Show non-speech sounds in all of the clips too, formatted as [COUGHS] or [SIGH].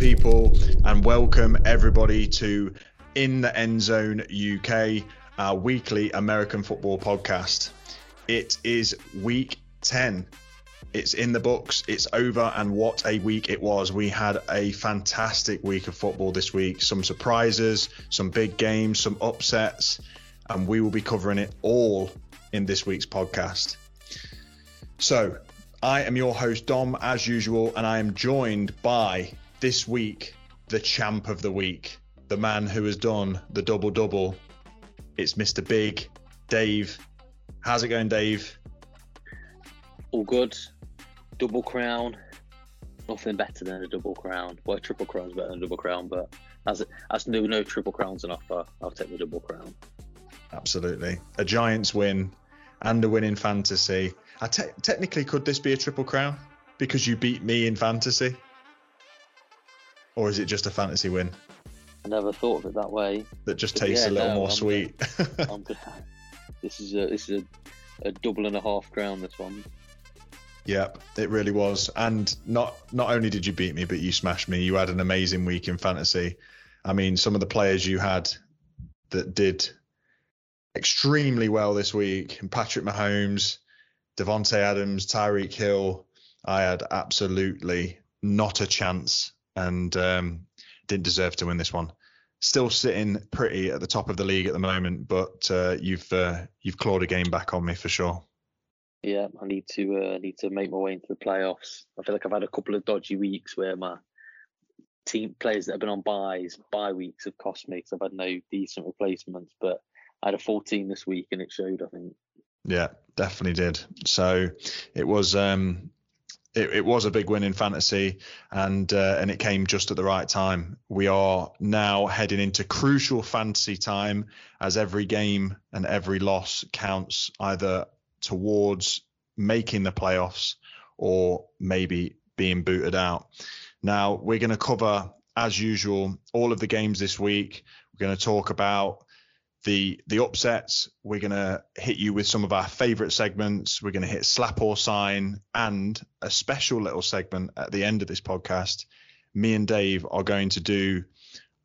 People? And welcome everybody to In the End Zone UK, our weekly American football podcast. It is week 10. It's in the books. It's over, and what a week it was. We had a fantastic week of football this week. Some surprises, some big games, some upsets, and we will be covering it all in this week's podcast. So, I am your host, Dom, as usual, and I am joined by this week the champ of the week, the man who has done the double double. It's Mr. Big, Dave. How's it going, Dave? All good. Double crown. Nothing better than a double crown. Well, a triple crown's better than a double crown, but as as no no triple crowns on offer, I'll take the double crown. Absolutely, a Giants win and a win in fantasy. I te- technically, could this be a triple crown because you beat me in fantasy, or is it just a fantasy win I never thought of it that way. that just But tastes yeah, a little no, more I'm- sweet? [LAUGHS] This is a this is a, a double and a half crown. This one. Yep, it really was. And not not only did you beat me, but you smashed me. You had an amazing week in fantasy. I mean, some of the players you had that did extremely well this week, and Patrick Mahomes, Davante Adams, Tyreek Hill, I had absolutely not a chance and um, didn't deserve to win this one. Still sitting pretty at the top of the league at the moment, but uh, you've uh, you've clawed a game back on me for sure. Yeah, I need to uh, need to make my way into the playoffs. I feel like I've had a couple of dodgy weeks where my team players that have been on buys, bye weeks have cost me because I've had no decent replacements. But I had a full team this week and it showed. I think. Yeah, definitely did. So it was um it, it was a big win in fantasy and uh, and it came just at the right time. We are now heading into crucial fantasy time as every game and every loss counts either towards making the playoffs or maybe being booted out. Now we're going to cover as usual all of the games this week. We're going to talk about the the upsets. We're gonna hit you with some of our favourite segments. We're gonna hit slap or sign and a special little segment at the end of this podcast. Me and Dave are going to do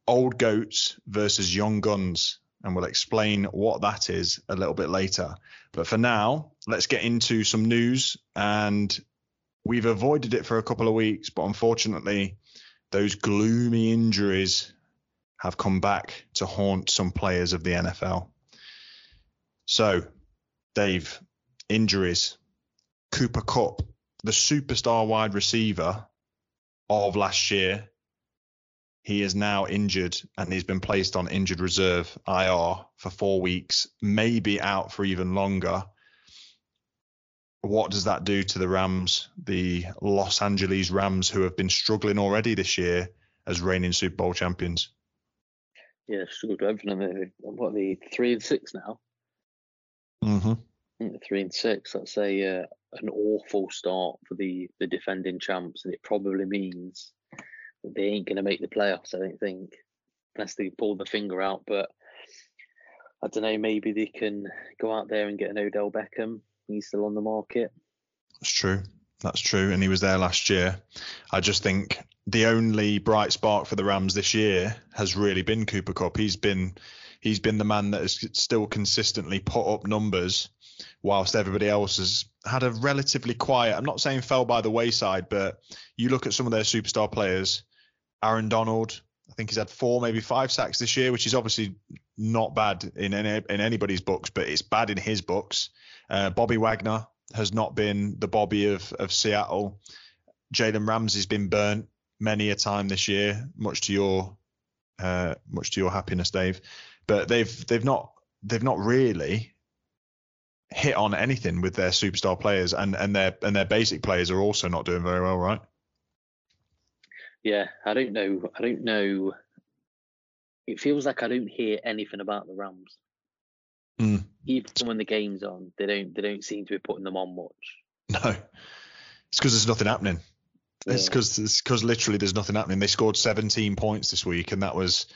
old goats versus young guns, and we'll explain what that is a little bit later. But for now, let's get into some news. And we've avoided it for a couple of weeks, but unfortunately, those gloomy injuries have come back to haunt some players of the NFL. So, Dave, injuries. Cooper Kupp, the superstar wide receiver of last year, he is now injured and he's been placed on injured reserve IR for four weeks, maybe out for even longer. What does that do to the Rams, the Los Angeles Rams, who have been struggling already this year as reigning Super Bowl champions? Yeah, struggled with everything. They're- What are they three and six now? Mm-hmm. I think they're three and six. That's a uh, an awful start for the the defending champs, and it probably means that they ain't going to make the playoffs. I don't think, unless they pull the finger out. But I don't know. Maybe they can go out there and get an Odell Beckham. He's still on the market. That's true. That's true. And he was there last year. I just think the only bright spark for the Rams this year has really been Cooper Kupp. He's been he's been the man that has still consistently put up numbers whilst everybody else has had a relatively quiet I'm not saying fell by the wayside, but you look at some of their superstar players, Aaron Donald, I think he's had four, maybe five sacks this year, which is obviously not bad in any, in anybody's books, but it's bad in his books. Uh, Bobby Wagner has not been the Bobby of, of Seattle. Jalen Ramsey's been burnt many a time this year, much to your uh, much to your happiness, Dave. But they've they've not they've not really hit on anything with their superstar players, and and their and their basic players are also not doing very well, right? Yeah, I don't know. I don't know. It feels like I don't hear anything about the Rams. Mm. Even when the game's on, they don't. They don't seem to be putting them on much. No, it's because there's nothing happening. It's Yeah. because it's because literally there's nothing happening. They scored 17 points this week, and that was,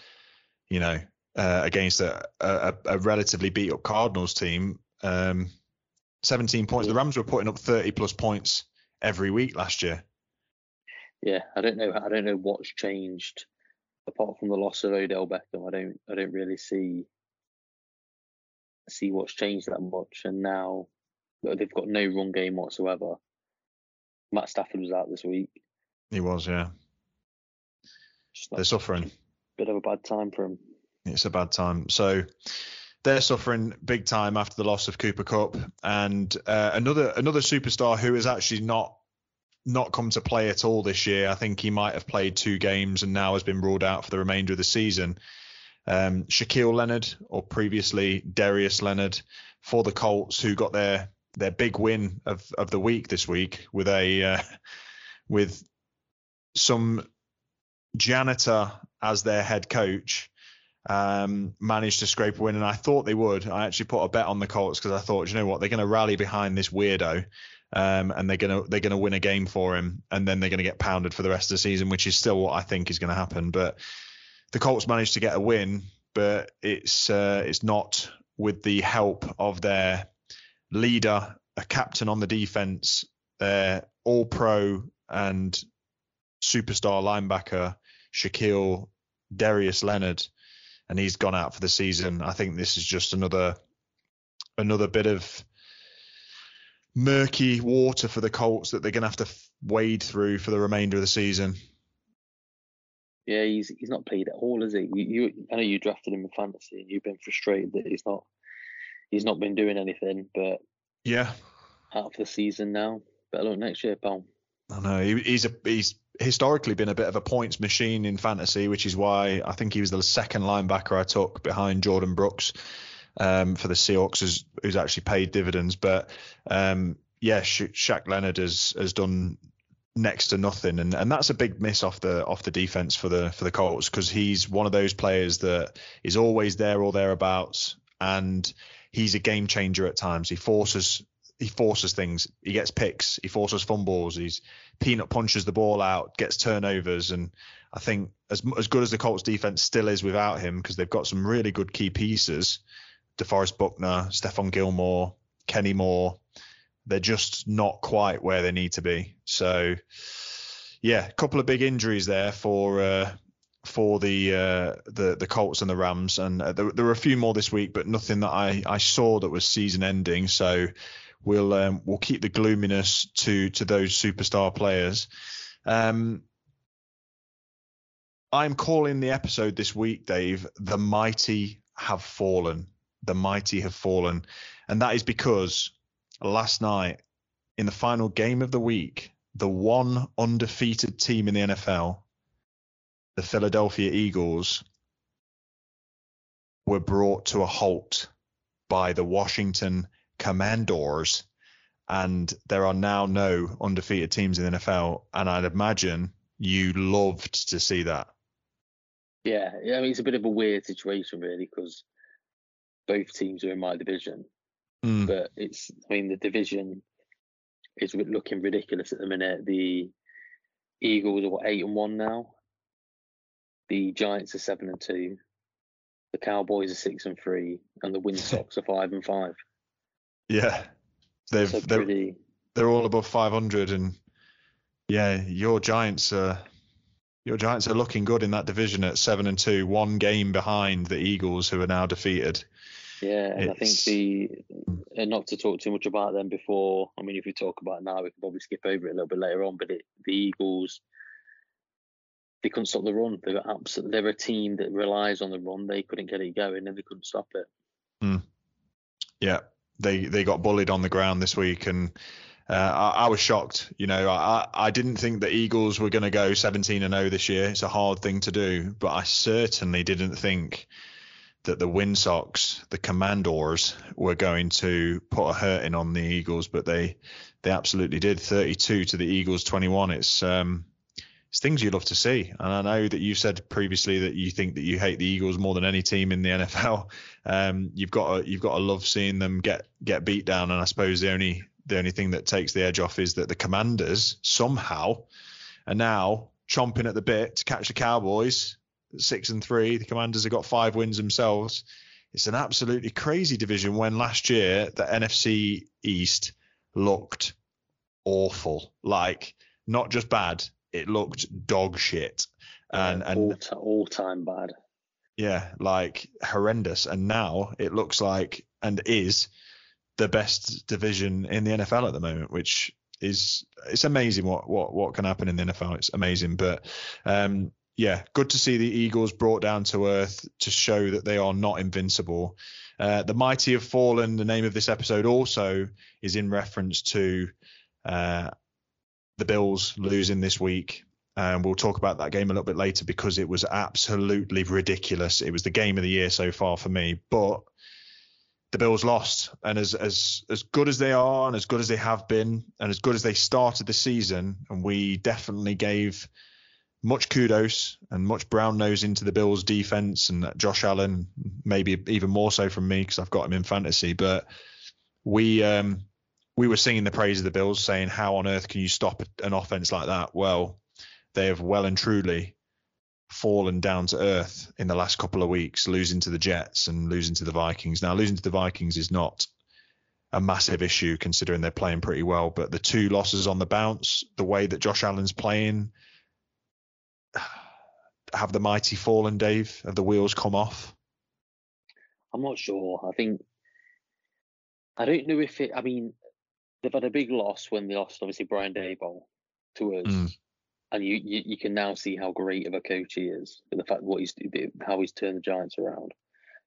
you know, uh, against a, a a relatively beat up Cardinals team. Um, 17 points. The Rams were putting up 30 plus points every week last year. yeah, I don't know. I don't know what's changed apart from the loss of Odell Beckham. I don't. I don't really see see what's changed that much. And now they've got no run game whatsoever. Matt Stafford was out this week. He was, yeah. They're suffering. Bit of a bad time for him. It's a bad time. So they're suffering big time after the loss of Cooper Kupp and uh, another another superstar who has actually not not come to play at all this year. I think he might have played two games and now has been ruled out for the remainder of the season. Um, Shaquille Leonard, or previously Darius Leonard, for the Colts, who got their their big win of, of the week this week with a uh, with some janitor as their head coach um, managed to scrape a win, and I thought they would. I actually put a bet on the Colts because I thought, you know what, they're going to rally behind this weirdo, um, and they're gonna they're gonna win a game for him, and then they're going to get pounded for the rest of the season, which is still what I think is going to happen. But the Colts managed to get a win, but it's uh, it's not with the help of their leader, a captain on the defense, their All Pro and superstar linebacker Shaquille Darius Leonard, and he's gone out for the season. I think this is just another another bit of murky water for the Colts that they're going to have to wade through for the remainder of the season. Yeah, he's he's not played at all, is he? You, you I know you drafted him in fantasy, and you've been frustrated that he's not he's not been doing anything. But yeah, for the season now. Better luck next year, pal. I know he, he's a he's historically been a bit of a points machine in fantasy, which is why I think he was the second linebacker I took behind Jordyn Brooks um, for the Seahawks, who's, who's actually paid dividends. But um, yeah, Sha- Shaq Leonard has has done next to nothing, and and that's a big miss off the off the defense for the for the Colts because he's one of those players that is always there or thereabouts, and he's a game changer at times. He forces he forces things. He gets picks. He forces fumbles. He's peanut punches the ball out, gets turnovers, and I think as as good as the Colts defense still is without him because they've got some really good key pieces, DeForest Buckner, Stephon Gilmore, Kenny Moore, they're just not quite where they need to be. So, yeah, a couple of big injuries there for uh, for the uh, the the Colts and the Rams, and uh, there, there were a few more this week, but nothing that I I saw that was season ending. So we'll um, we'll keep the gloominess to to those superstar players. Um, I'm calling the episode this week, Dave. The mighty have fallen. The mighty have fallen, and that is because last night in the final game of the week, the one undefeated team in the NFL, the Philadelphia Eagles, were brought to a halt by the Washington Commanders. And there are now no undefeated teams in the NFL. And I'd imagine you loved to see that. Yeah, I mean, it's a bit of a weird situation, really, because both teams are in my division. Mm. But it's, I mean, the division is looking ridiculous at the minute. The Eagles are what eight and one now. The Giants are seven and two. The Cowboys are six and three, and the Wind [LAUGHS] Sox are five and five. Yeah, they've so they're, pretty... they're all above 500, and yeah, your Giants are your Giants are looking good in that division at seven and two, one game behind the Eagles, who are now defeated. Yeah, and I think the uh, not to talk too much about them before. I mean, if we talk about now, we can probably skip over it a little bit later on. But it, the Eagles, they couldn't stop the run. They were absolutely. They're a team that relies on the run. They couldn't get it going, and they couldn't stop it. Mm. Yeah, they they got bullied on the ground this week, and uh, I, I, was shocked. You know, I I didn't think the Eagles were going to go 17 and 0 this year. It's a hard thing to do, but I certainly didn't think that the Wind Sox, the Commanders, were going to put a hurting on the Eagles, but they they absolutely did. 32 to the Eagles, 21. It's um, it's things you love to see. And I know that you said previously that you think that you hate the Eagles more than any team in the NFL. Um, you've got to, you've got to love seeing them get get beat down. And I suppose the only the only thing that takes the edge off is that the Commanders somehow are now chomping at the bit to catch the Cowboys six and three. The Commanders have got five wins themselves. It's an absolutely crazy division when last year the NFC East looked awful. Like not just bad, it looked dog shit. And and all, ti- all time bad. yeah, like horrendous. And now it looks like and is the best division in the NFL at the moment, which is it's amazing what what what can happen in the NFL. It's amazing, but um, yeah, good to see the Eagles brought down to earth to show that they are not invincible. Uh, the mighty have fallen. The name of this episode also is in reference to uh, the Bills losing this week. Um, we'll talk about that game a little bit later because it was absolutely ridiculous. It was the game of the year so far for me, but the Bills lost, and as as as good as they are, and as good as they have been, and as good as they started the season, and we definitely gave much kudos and much brown nose into the Bills defense and Josh Allen, maybe even more so from me because I've got him in fantasy. But we um, we were singing the praise of the Bills, saying, "How on earth can you stop an offense like that?" Well, they have well and truly fallen down to earth in the last couple of weeks, losing to the Jets and losing to the Vikings. Now, losing to the Vikings is not a massive issue considering they're playing pretty well, but the two losses on the bounce, the way that Josh Allen's playing, [SIGHS] have the mighty fallen, Dave? Have the wheels come off? I'm not sure. I think I don't know if it. I mean, they've had a big loss when they lost, obviously Brian Daboll to us, Mm. and you, you you can now see how great of a coach he is with the fact what he's how he's turned the Giants around.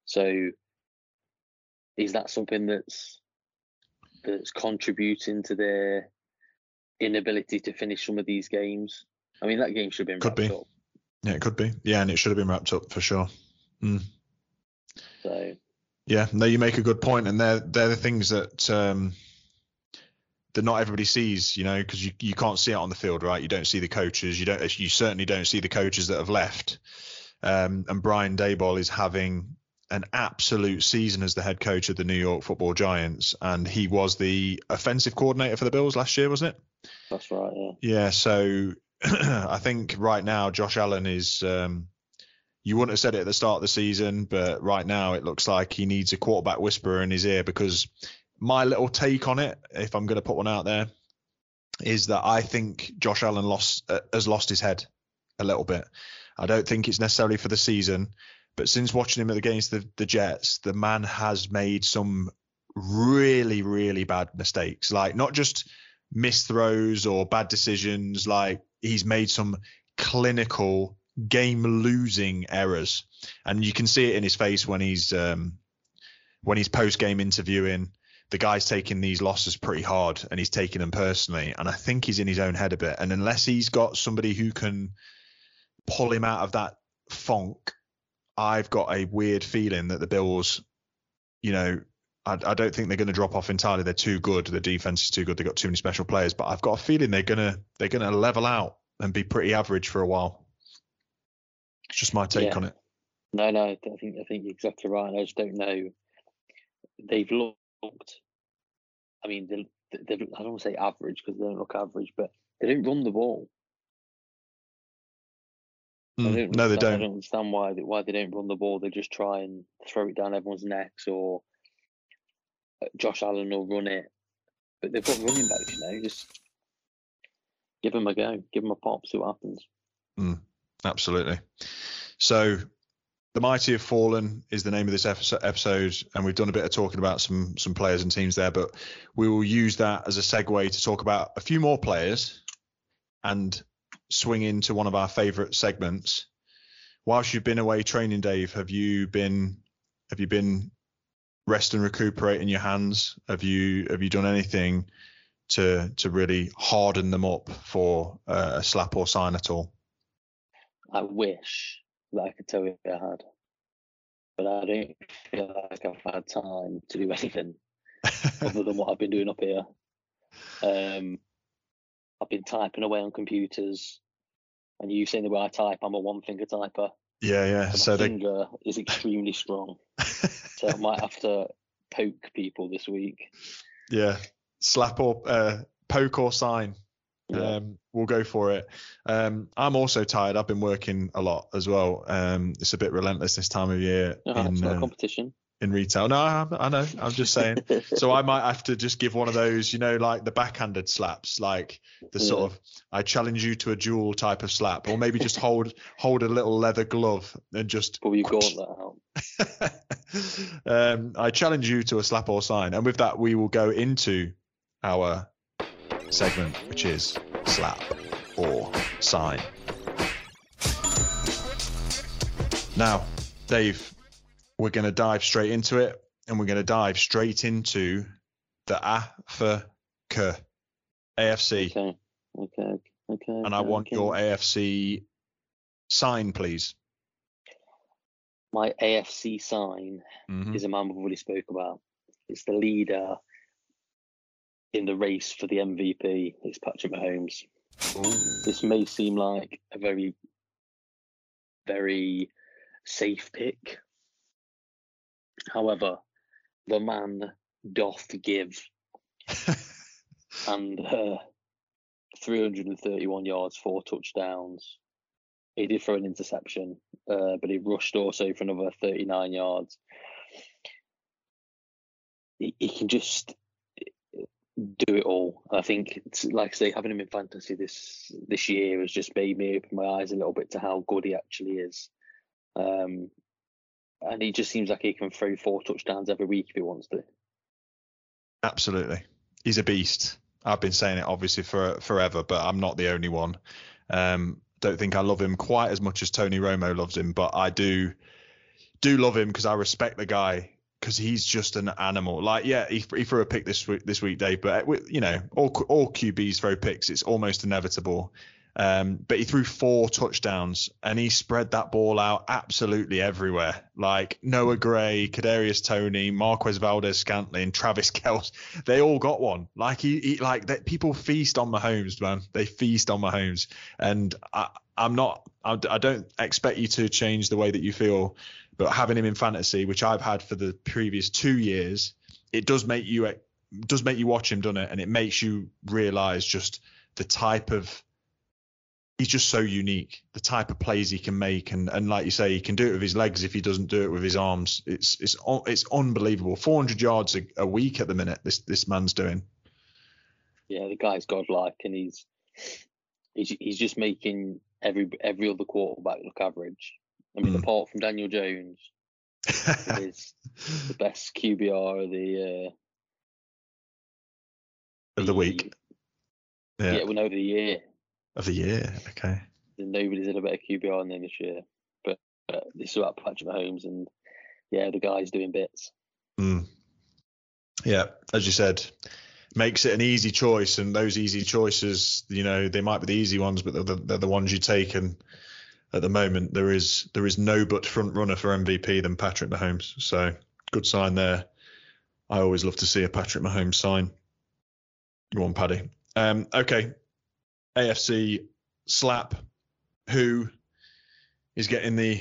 So, is that something that's that's contributing to their inability to finish some of these games? I mean, that game should have been Could wrapped be. up. Yeah, it could be. Yeah, and it should have been wrapped up for sure. So Yeah, no, you make a good point, and they're they're the things that um, that not everybody sees, you know, because you, you can't see it on the field, right? You don't see the coaches, you don't, you certainly don't see the coaches that have left. Um, and Brian Daboll is having an absolute season as the head coach of the New York Football Giants, and he was the offensive coordinator for the Bills last year, wasn't it? that's right. Yeah. Yeah, so [CLEARS THROAT] I think right now Josh Allen is. Um, you wouldn't have said it at the start of the season, but right now it looks like he needs a quarterback whisperer in his ear because my little take on it, if I'm going to put one out there, is that I think Josh Allen lost uh, has lost his head a little bit. I don't think it's necessarily for the season, but since watching him against the, the Jets, the man has made some really, really bad mistakes. Like not just missed throws or bad decisions. Like he's made some clinical game losing errors, and you can see it in his face when he's um, when he's post game interviewing. The guy's taking these losses pretty hard, and he's taking them personally. And I think he's in his own head a bit. And unless he's got somebody who can pull him out of that funk, I've got a weird feeling that the Bills, you know, I, I don't think they're going to drop off entirely. They're too good. The defense is too good. They've got too many special players. But I've got a feeling they're gonna they're gonna level out and be pretty average for a while. It's just my take Yeah. on it. No, no, I think I think you're exactly right. I just don't know. They've looked. I mean, they, they, I don't want to say average because they don't look average, but they don't run the ball. Mm, don't no, they I don't. don't understand why they, why they don't run the ball. They just try and throw it down everyone's necks, or uh, Josh Allen will run it. But they've got running backs, you know. Just give them a go, give them a pop, see what happens. Absolutely. So, the mighty have fallen is the name of this episode, and we've done a bit of talking about some some players and teams there, but we will use that as a segue to talk about a few more players and swing into one of our favourite segments. Whilst you've been away training, Dave, have you been have you been rest and recuperating your hands? Have you have you done anything to to really harden them up for uh, a slap or sign at all? I wish that I could tell you I had, but I don't feel like I've had time to do [LAUGHS] anything other than what I've been doing up here. Um, I've been typing away on computers, and you saying the way I type, I'm a one finger typer. Yeah, yeah. So So my they, finger is extremely strong, so I might have to poke people this week. [LAUGHS] yeah, slap or uh, poke or sign. Yeah. Um, we'll go for it. Um, I'm also tired. I've been working a lot as well. Um, it's a bit relentless this time of year. It's in, not a uh, competition. in retail. No, I, I know. I'm just saying. [LAUGHS] so I might have to just give one of those, you know, like the backhanded slaps, like the sort of I challenge you to a duel type of slap, or maybe just hold [LAUGHS] hold a little leather glove and just. Pull your gauntlet out. [LAUGHS] um, I challenge you to a slap or sign, and with that we will go into our segment, which is slap or sign. Now, Dave, we're going to dive straight into it, and we're going to dive straight into the A for K, AFC, Okay. Okay. Okay. and I want okay. your AFC sign, please. My AFC sign Mhm. is a man we've already spoke about. It's the leader in the race for the MVP. It's Patrick Mahomes. This may seem like a very, very safe pick. However, the man doth give, [LAUGHS] and uh, 331 yards, four touchdowns. He did throw an interception, uh, but he rushed also for another 39 yards. He, he can just do it all. I think, like I say, having him in fantasy this this year has just made me open my eyes a little bit to how good he actually is. Um, and he just seems like he can throw four touchdowns every week if he wants to. Absolutely. He's a beast. I've been saying it obviously for forever, but I'm not the only one. Um, don't think I love him quite as much as Tony Romo loves him, but I do do love him because I respect the guy because he's just an animal. Like, yeah, he, he threw a pick this week, this week, Dave, but uh, you know, all all QBs throw picks. It's almost inevitable. Um, but he threw four touchdowns and he spread that ball out absolutely everywhere. Like Noah Gray, Kadarius Toney, Marquez Valdes-Scantling, Travis [LAUGHS] Kelce, they all got one. Like he, he like that. People feast on Mahomes, man. They feast on Mahomes, and I, I'm not. I, I don't expect you to change the way that you feel, but having him in fantasy, which I've had for the previous two years, it does make you it does make you watch him, doesn't it? And it makes you realize just the type of he's just so unique. The type of plays he can make, and and like you say, he can do it with his legs if he doesn't do it with his arms. It's it's it's unbelievable. 400 yards a, a week at the minute. This this man's doing. Yeah, the guy's godlike, and he's he's he's just making every every other quarterback look average. I mean, Mm. apart from Daniel Jones, is [LAUGHS] the best QBR of the uh, of the week. Yeah, Yeah, well, no, the year. Of the year. Okay. Nobody's had a better QBR than him this year. But uh, this is about Patrick Mahomes, and yeah, the guy's doing bits. Mm. Yeah, as you said, makes it an easy choice, and those easy choices, you know, they might be the easy ones, but they're the, they're the ones you take. And at the moment, there is there is no but front runner for MVP than Patrick Mahomes. So good sign there. I always love to see a Patrick Mahomes sign. Go on, Paddy. Um, okay, AFC slap. Who is getting the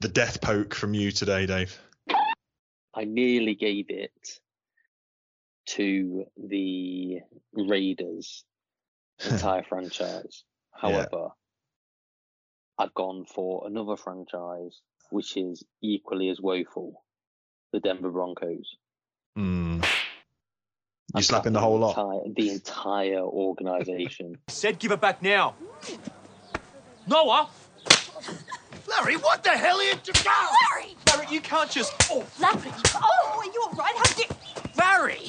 the death poke from you today, Dave? I nearly gave it to the Raiders [LAUGHS] entire franchise. However, I've gone for another franchise which is equally as woeful, the Denver Broncos. Mm. I'm You slapping the slapping whole lot? Entire, the entire organization. [LAUGHS] Said give it back now. Noah! Larry, what the hell are you doing? Larry! Larry, you can't just. Oh, Larry! Oh, are you all right? How did... Larry!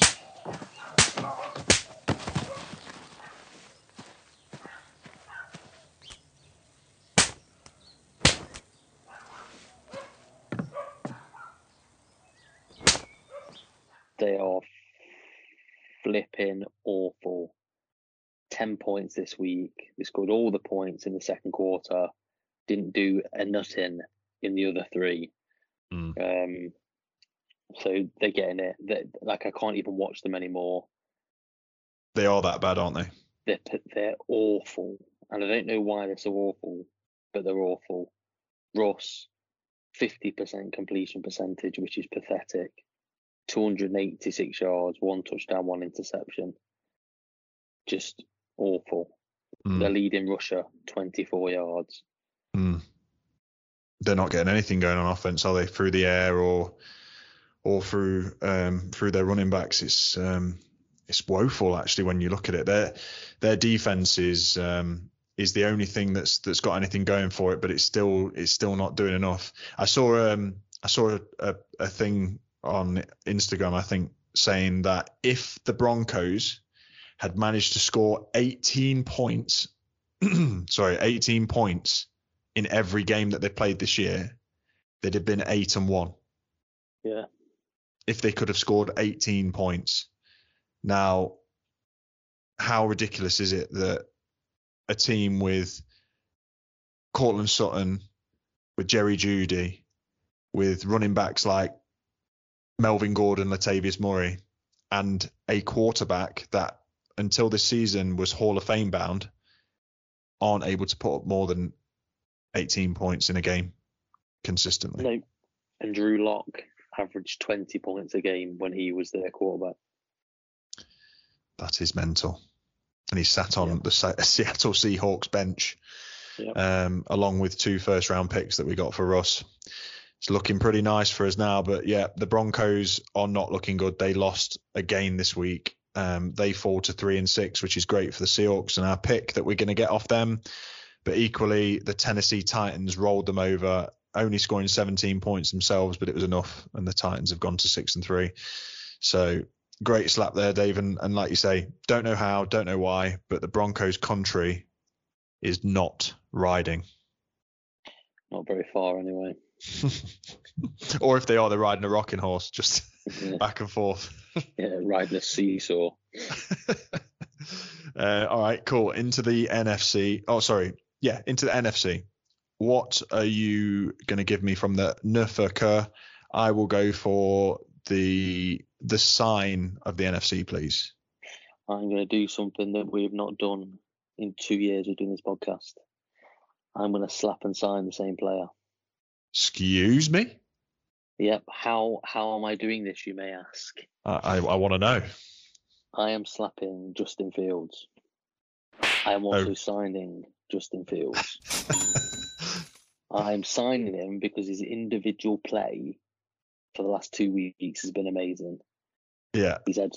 they are flipping awful. 10 points this week. They scored all the points in the second quarter. Didn't do a nothing in the other three. Mm. Um, so they're getting it. they like I can't even watch them anymore. They are that bad, aren't they? They're they're awful, and I don't know why they're so awful, but they're awful. Ross, fifty percent completion percentage, which is pathetic. Two hundred and eighty-six yards, one touchdown, one interception. Just awful. Mm. They're leading rusher twenty-four yards. Mm. They're not getting anything going on offense, are they? Through the air or or through um, through their running backs. It's um, it's woeful actually when you look at it. Their their defense is um, is the only thing that's that's got anything going for it, but it's still it's still not doing enough. I saw um I saw a, a, a thing on Instagram I think saying that if the Broncos had managed to score 18 points, [CLEARS THROAT] sorry, 18 points in every game that they played this year, they'd have been eight and one. Yeah. If they could have scored 18 points. Now, how ridiculous is it that a team with Courtland Sutton, with Jerry Jeudy, with running backs like Melvin Gordon, Latavius Murray, and a quarterback that until this season was Hall of Fame bound, aren't able to put up more than 18 points in a game consistently. No. And Drew Lock averaged 20 points a game when he was their quarterback. That is mental. And he sat on Yeah. the [LAUGHS] Seattle Seahawks bench, Yep. um, along with two first round picks that we got for Russ. It's looking pretty nice for us now, but yeah, the Broncos are not looking good. They lost again this week. Um, they fall to three and six, which is great for the Seahawks and our pick that we're going to get off them. But equally, the Tennessee Titans rolled them over, only scoring 17 points themselves, but it was enough, and the Titans have gone to six and three. So great slap there, Dave. And, and like you say, don't know how, don't know why, but the Broncos country is not riding. Not very far anyway. [LAUGHS] or if they are, they're riding a rocking horse, just Yeah, [LAUGHS] back and forth. [LAUGHS] yeah riding a seesaw. uh, all right, cool. Into the NFC. Oh, sorry. Yeah, into the NFC. What are you going to give me from the NFK? I will go for the the sign of the NFC, please. I'm going to do something that we've not done in two years of doing this podcast. I'm going to slap and sign the same player. Excuse me. Yep. How how am I doing this? You may ask. I I, I want to know. I am slapping Justin Fields. I am also oh. signing Justin Fields. [LAUGHS] I'm signing him because his individual play for the last two weeks has been amazing. yeah, He's had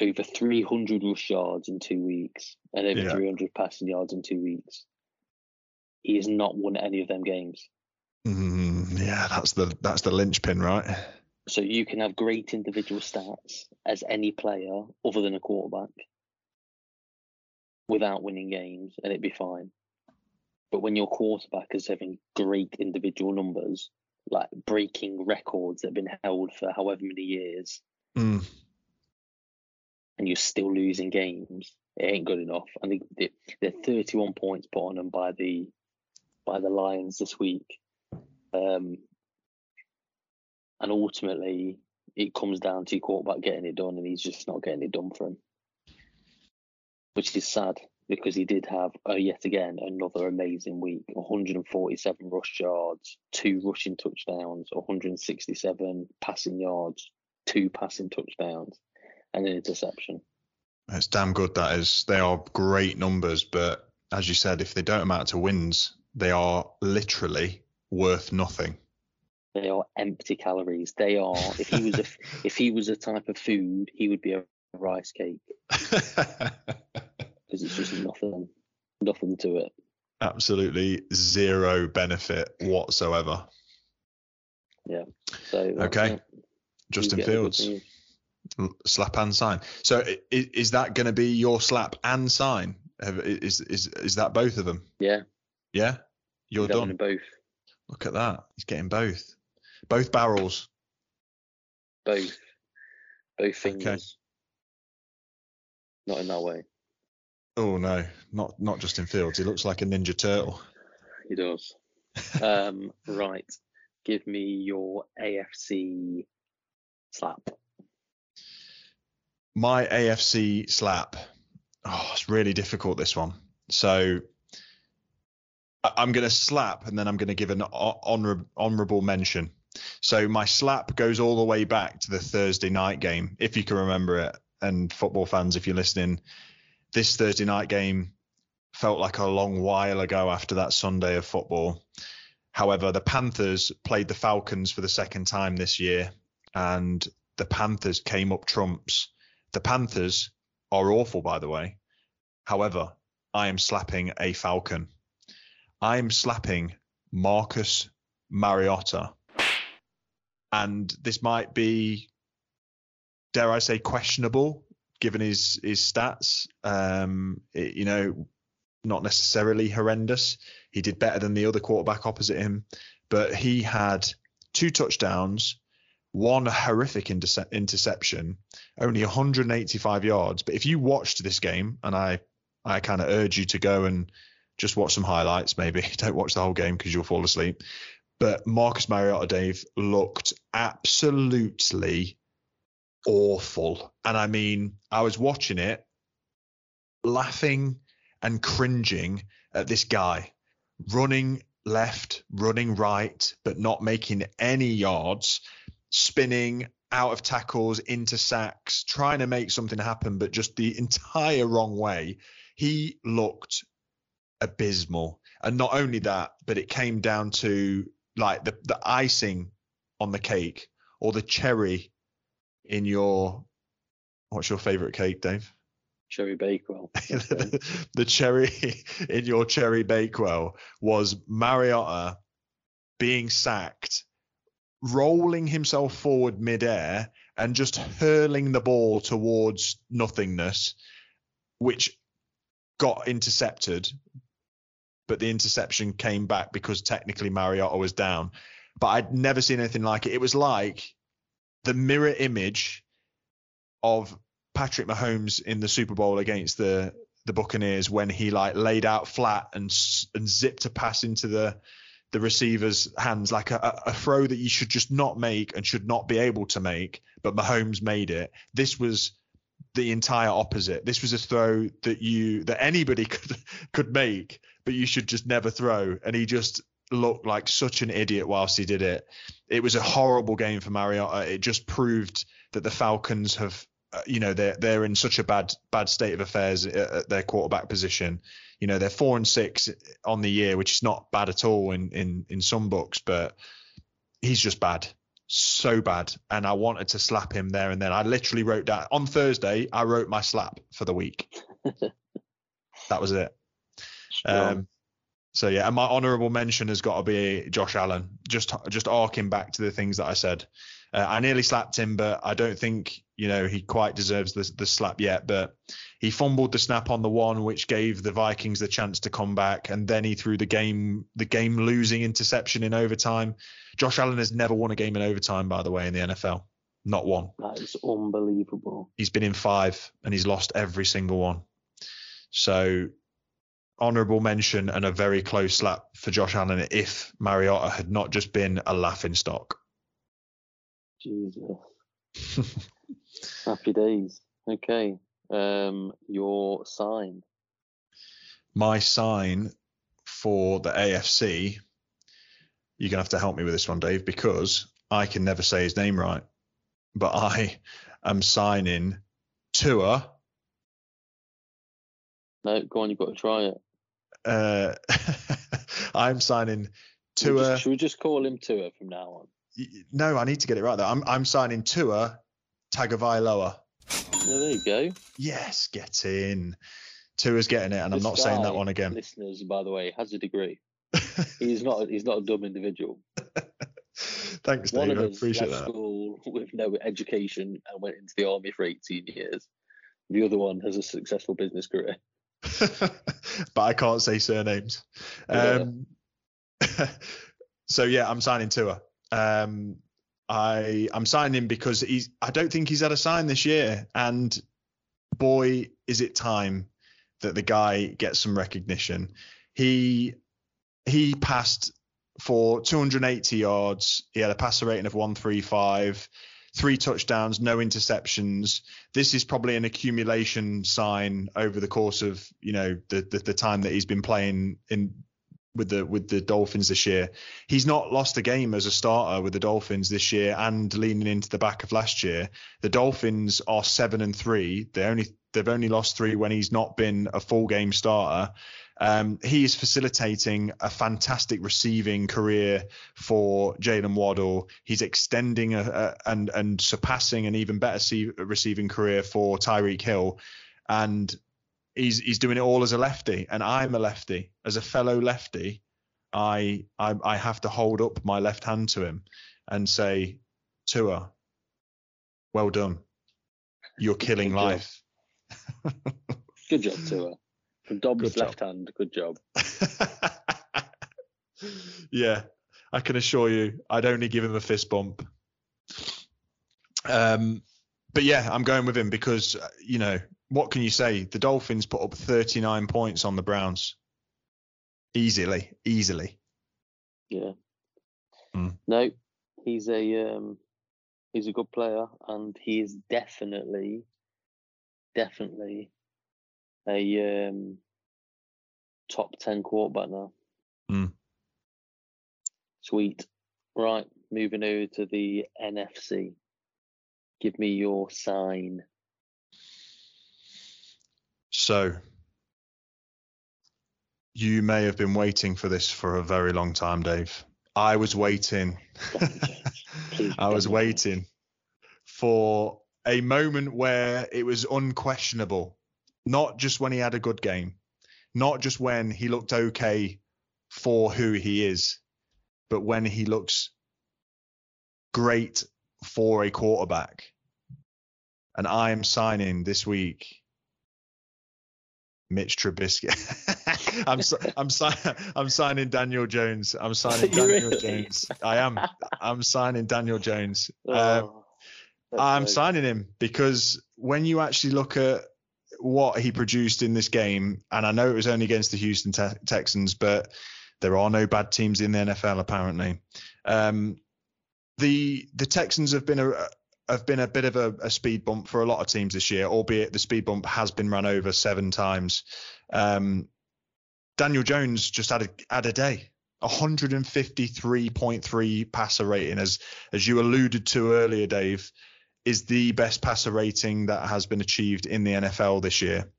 over 300 rush yards in two weeks and over Yeah. 300 passing yards in two weeks. He has not won any of them games. Mm, yeah. That's the that's the linchpin, right? So you can have great individual stats as any player other than a quarterback without winning games and it'd be fine. But when your quarterback is having great individual numbers, like breaking records that have been held for however many years, Mm, and you're still losing games, it ain't good enough. I think the, the 31 points put on them by the by the Lions this week, um, and ultimately it comes down to your quarterback getting it done, and he's just not getting it done for him, which is sad because he did have uh, yet again another amazing week: 147 rush yards, two rushing touchdowns, 167 passing yards, two passing touchdowns, and an interception. it's damn good. That is. They are great numbers, but as you said, if they don't amount to wins, they are literally worth nothing. They are empty calories. They are. If he was a [LAUGHS] if he was a type of food, he would be a rice cake [LAUGHS] because it's just nothing, nothing to it. Absolutely zero benefit whatsoever. Yeah. So uh, Okay. it. Justin get the good Fields, slap and sign. So i- i- is that going to be your slap and sign? Have- Is is is that both of them? Yeah, Yeah, you're done. Both, Look at that. He's getting both, both barrels. both, both fingers. Not in that way. Oh no, not not just in Fields. He looks like a Ninja Turtle. He does. [LAUGHS] um, right. Give me your AFC slap. My AFC slap. Oh, it's really difficult this one. So I'm going to slap and then I'm going to give an honor, honorable mention. So my slap goes all the way back to the Thursday night game, if you can remember it. And football fans, if you're listening, this Thursday night game felt like a long while ago after that Sunday of football. However, the Panthers played the Falcons for the second time this year and the Panthers came up trumps. The Panthers are awful, by the way. However, I am slapping a Falcon. I am slapping Marcus Mariota. And this might be, dare I say, questionable given his his stats. Um, it, you know, not necessarily horrendous. He did better than the other quarterback opposite him, but he had two touchdowns, one horrific interce- interception, only 185 yards. But if you watched this game, and I I kind of urge you to go and just watch some highlights, maybe [LAUGHS] don't watch the whole game because you'll fall asleep. But Marcus Mariota, Dave, looked absolutely awful. And I mean, I was watching it, laughing and cringing at this guy running left, running right, but not making any yards, spinning out of tackles into sacks, trying to make something happen, but just the entire wrong way. He looked abysmal. And not only that, but it came down to like the, the icing on the cake or the cherry in your what's your favorite cake, Dave? Cherry Bakewell. [LAUGHS] the cherry [LAUGHS] in your cherry Bakewell was Mariota being sacked, rolling himself forward midair and just hurling the ball towards nothingness, which got intercepted. But the interception came back because technically Mariota was down. But I'd never seen anything like it. It was like the mirror image of Patrick Mahomes in the Super Bowl against the the Buccaneers when he like laid out flat and and zipped a pass into the the receiver's hands like a, a throw that you should just not make and should not be able to make, but Mahomes made it. This was the entire opposite. This was a throw that you that anybody [LAUGHS] could could make, but you should just never throw. And he just looked like such an idiot whilst he did it. It was a horrible game for Mariota. It just proved that the Falcons have, uh, you know, they're they're in such a bad bad state of affairs at, at, their quarterback position. You know, they're four and six on the year, which is not bad at all in in in some books, but he's just bad. So bad, and I wanted to slap him there and then. I literally wrote down on Thursday. I wrote my slap for the week. [LAUGHS] that was it. Um, so yeah, and my honourable mention has got to be Josh Allen. Just just arcing back to the things that I said. Uh, I nearly slapped him, but I don't think you know he quite deserves the, the slap yet. But he fumbled the snap on the one, which gave the Vikings the chance to come back, and then he threw the game the game losing interception in overtime. Josh Allen has never won a game in overtime, by the way, in the NFL. Not one. That is unbelievable. He's been in five, and he's lost every single one. So honourable mention and a very close slap for Josh Allen if Mariota had not just been a laughing stock. Jesus. [LAUGHS] Happy days. Okay. Um, your sign. My sign for the AFC, you're gonna have to help me with this one, Dave, because I can never say his name right. But I am signing Tua. No, go on, you've got to try it. Uh, [LAUGHS] I'm signing Should Tua. just, should we just call him Tua from now on? No, I need to get it right though. I'm I'm signing Tua Tagovailoa. Yeah, there you go. Yes, get in. Tua's getting it, and I'm This not saying that one again. Listeners, by the way, has a degree. [LAUGHS] He's not. He's not a dumb individual. [LAUGHS] Thanks, One Dave. of I appreciate left that. school with no education and went into the army for 18 years. The other one has a successful business career. But I can't say surnames. Yeah. Um, [LAUGHS] so yeah, I'm signing Tua. Um, I I'm signing him because he's. I don't think he's had a sign this year, and boy, is it time that the guy gets some recognition. He he passed for 280 yards. He had a passer rating of 135, three touchdowns, no interceptions. This is probably an accumulation sign over the course of you know the the, the time that he's been playing in with the with the Dolphins this year. He's not lost a game as a starter with the Dolphins this year and leaning into the back of last year. The Dolphins are 7 and 3. They only they've only lost 3 when he's not been a full game starter Um, he is facilitating a fantastic receiving career for Jaylen Waddle. He's extending a, a, and and surpassing an even better see, receiving career for Tyreek Hill, and he's he's doing it all as a lefty. And I'm a lefty. As a fellow lefty, I I, I have to hold up my left hand to him and say, Tua, well done. You're killing Good job. life. [LAUGHS] Good job, Tua. From Dobbs' Good job. left hand, good job. [LAUGHS] yeah, I can assure you, I'd only give him a fist bump. Um, but yeah, I'm going with him because uh, you know what can you say? The Dolphins put up 39 points on the Browns, easily, easily. Yeah. Hmm. No, he's a um, he's a good player, and he is definitely, definitely a um, top ten quarterback now. Hmm. Sweet. Right, moving over to the NFC. Give me your sign. So you may have been waiting for this for a very long time, Dave. I was waiting. Danny Jones. Please, [LAUGHS] I was waiting for a moment where it was unquestionable. Not just when he had a good game, not just when he looked okay for who he is, but when he looks great for a quarterback. And I am signing this week Mitch Trubisky. [LAUGHS] I'm I'm si- I'm signing Daniel Jones. I'm signing [LAUGHS] Daniel really? Jones. I am. I'm signing Daniel Jones. [LAUGHS] Um, Oh, that's I'm nice. signing him because when you actually look at what he produced in this game, and I know it was only against the Houston Te- Texans, but there are no bad teams in the NFL apparently. Um, the the Texans have been a have been a bit of a, a speed bump for a lot of teams this year, albeit the speed bump has been run over seven times. Um, Daniel Jones just had a had a day. 153.3 passer rating, as as you alluded to earlier, Dave, is the best passer rating that has been achieved in the NFL this year.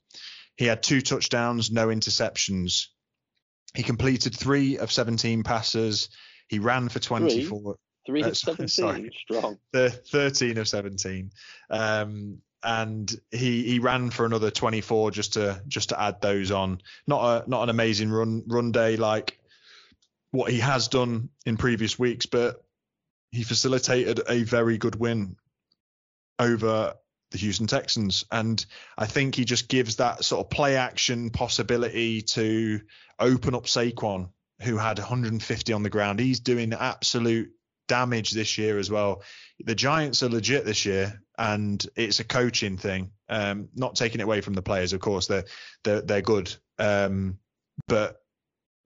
He had two touchdowns, no interceptions. He completed three of 17 passes. He ran for 24 Three Uh, [LAUGHS] of 17, sorry. strong. the 13 of 17 um and he he ran for another 24 just to just to add those on not a not an amazing run run day like what he has done in previous weeks but he facilitated a very good win over the Houston Texans and I think he just gives that sort of play action possibility to open up Saquon who had 150 on the ground he's doing absolute damage this year as well. The Giants are legit this year, and it's a coaching thing. Um, not taking it away from the players, of course, they're they're, they're good, um, but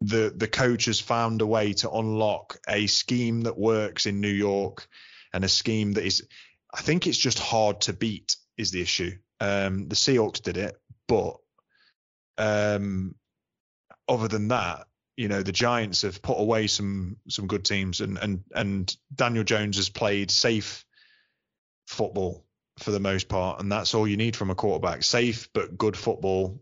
the the coach has found a way to unlock a scheme that works in New York, and a scheme that is, I think it's just hard to beat is the issue. Um, the Seahawks did it, but um, other than that, you know the Giants have put away some some good teams, and and and Daniel Jones has played safe football for the most part, and that's all you need from a quarterback: safe but good football,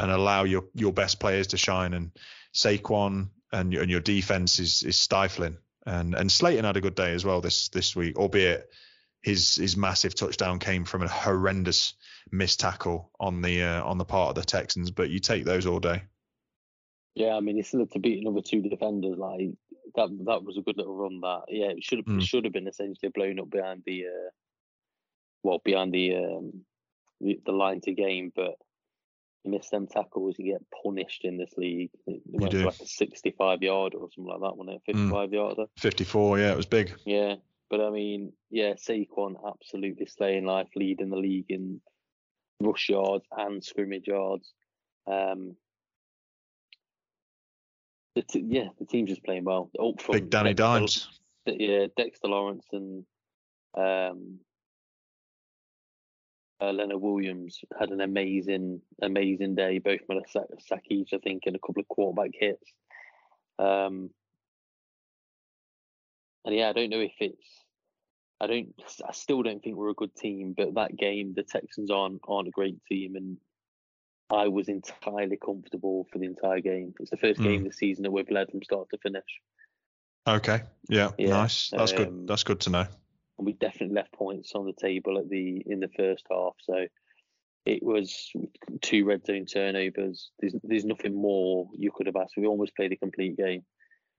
and allow your your best players to shine. And Saquon and your, and your defense is is stifling. And and Slayton had a good day as well this this week, albeit his his massive touchdown came from a horrendous missed tackle on the uh, on the part of the Texans. But you take those all day. Yeah, I mean, he still had to beat another two defenders. Like that, that was a good little run. That yeah, it should have Mm. should have been essentially blown up behind the, uh, well, behind the um, the, the line to game. But you miss them tackles, you get punished in this league. It went like a 65 yard or something like that, wasn't it? 55 yarder. 54, yeah, it was big. Yeah, but I mean, yeah, Saquon absolutely slaying life, leading the league in rush yards and scrimmage yards. Um, the t- yeah, the team's just playing well. Up front, Big Danny Dexter- Dimes. Yeah, Dexter Lawrence and um, uh, Leonard Williams had an amazing, amazing day. Both made a sack, sack each, I think, and a couple of quarterback hits. Um, and yeah, I don't know if it's. I don't. I still don't think we're a good team. But that game, the Texans aren't aren't a great team, and I was entirely comfortable for the entire game. It's the first Mm. game this season that we've led from start to finish, Okay. Yeah. Yeah, Nice. That's um, good. That's good to know. and we definitely left points on the table at the in the first half. So it was two red zone turnovers. There's there's nothing more you could have asked. We almost played a complete game,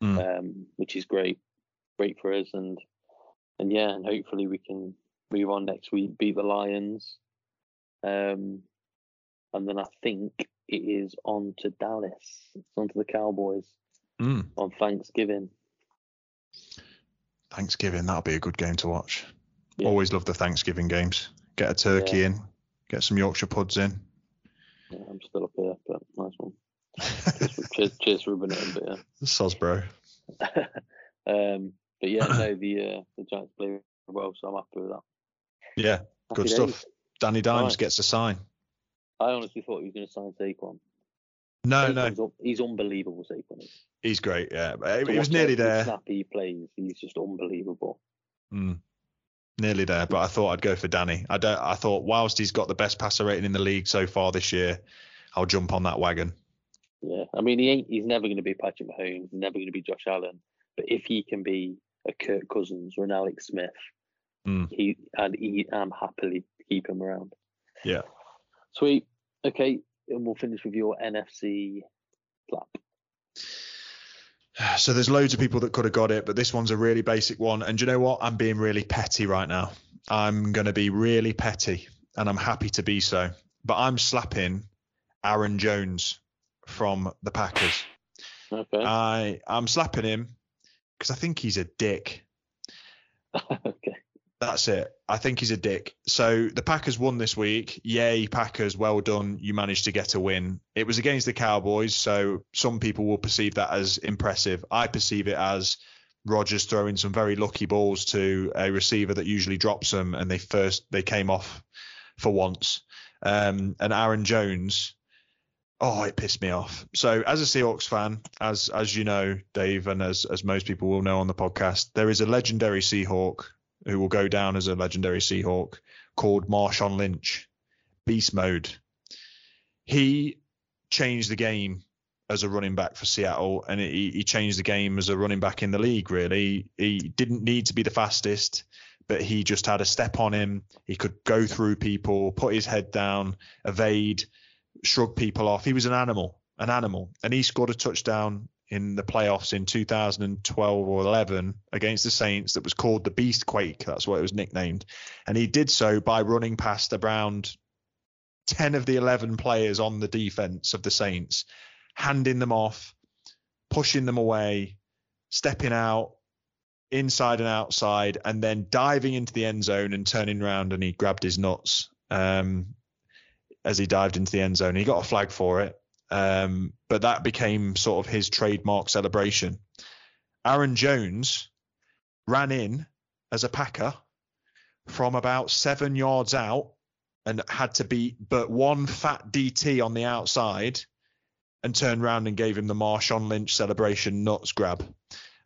Mm. um, which is great, great for us. And and yeah, and hopefully we can move on next week, beat the Lions, um, and then I think it is on to Dallas. It's on to the Cowboys Mm. on Thanksgiving. Thanksgiving. That'll be a good game to watch. Yeah. Always love the Thanksgiving games. Get a turkey Yeah. in. Get some Yorkshire puds in. Yeah, I'm still up here, but nice one. [LAUGHS] Cheers, cheers, cheers for rubbing it in, but yeah. Soz, bro. [LAUGHS] um, but yeah, no, [COUGHS] the uh, the Giants play well, so I'm happy with that. Yeah. Happy Good days. stuff. Danny Dimes Right. gets a sign. I honestly thought he was going to sign Saquon. No, no, un- he's unbelievable, Saquon. is. he's great. Yeah, he was nearly there. Snap he plays, he's just unbelievable. Mm. Nearly there, but I thought I'd go for Danny. I don't. I thought whilst he's got the best passer rating in the league so far this year, I'll jump on that wagon. Yeah, I mean, he ain't. He's never going to be Patrick Mahomes. He's never going to be Josh Allen. But if he can be a Kirk Cousins or an Alex Smith, Mm. he and he, I'm happily keep him around. Yeah. Sweet. Okay, and we'll finish with your NFC flap. [SIGHS] So there's loads of people that could have got it, but this one's a really basic one. And you know what? I'm being really petty right now. I'm going to be really petty, and I'm happy to be so. But I'm slapping Aaron Jones from the Packers. Okay. I I'm slapping him because I think he's a dick. [LAUGHS] okay. That's it. I think he's a dick. So the Packers won this week. Yay, Packers. Well done. You managed to get a win. It was against the Cowboys, so some people will perceive that as impressive. I perceive it as Rodgers throwing some very lucky balls to a receiver that usually drops them, and they first they came off for once. Um, and Aaron Jones, oh, it pissed me off. So as a Seahawks fan, as as you know, Dave, and as as most people will know on the podcast, there is a legendary Seahawk who will go down as a legendary Seahawk called Marshawn Lynch, Beast Mode. He changed the game as a running back for Seattle, and he, he changed the game as a running back in the league. Really, he didn't need to be the fastest, but he just had a step on him. He could go through people, put his head down, evade, shrug people off. He was an animal, an animal, and he scored a touchdown in the playoffs in 2012 or 11 against the Saints that was called the Beast Quake. That's what it was nicknamed. And he did so by running past around 10 of the 11 players on the defense of the Saints, handing them off, pushing them away, stepping out inside and outside, and then diving into the end zone and turning around and he grabbed his nuts um, as he dived into the end zone. He got a flag for it. Um, but that became sort of his trademark celebration. Aaron Jones ran in as a Packer from about seven yards out and had to beat but one fat DT on the outside and turned around and gave him the Marshawn Lynch celebration nuts grab.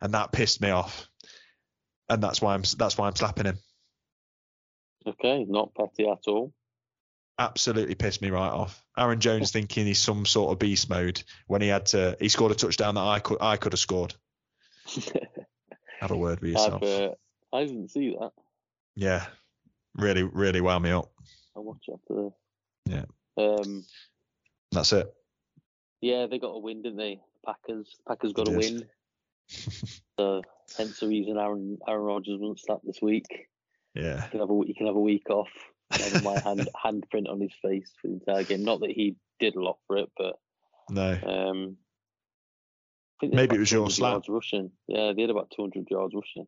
And that pissed me off. And that's why I'm that's why I'm slapping him. Okay, not petty at all. Absolutely pissed me right off. Aaron Jones thinking he's some sort of beast mode when he had to. He scored a touchdown that I could I could have scored. [LAUGHS] Have a word with yourself. uh, I didn't see that. Yeah, really, really wound me up. I'll watch after this. Yeah. Um. That's it. Yeah, they got a win, didn't they? Packers. Packers got They a did. win. [LAUGHS] So hence the reason Aaron Aaron Rodgers won't start this week. Yeah, You can have a you can have a week off. My [LAUGHS] hand handprint on his face for the entire game. Not that he did a lot for it, but no, um. I think they had Maybe it was your 200 slap. Yards rushing. Yeah, they had about 200 yards rushing.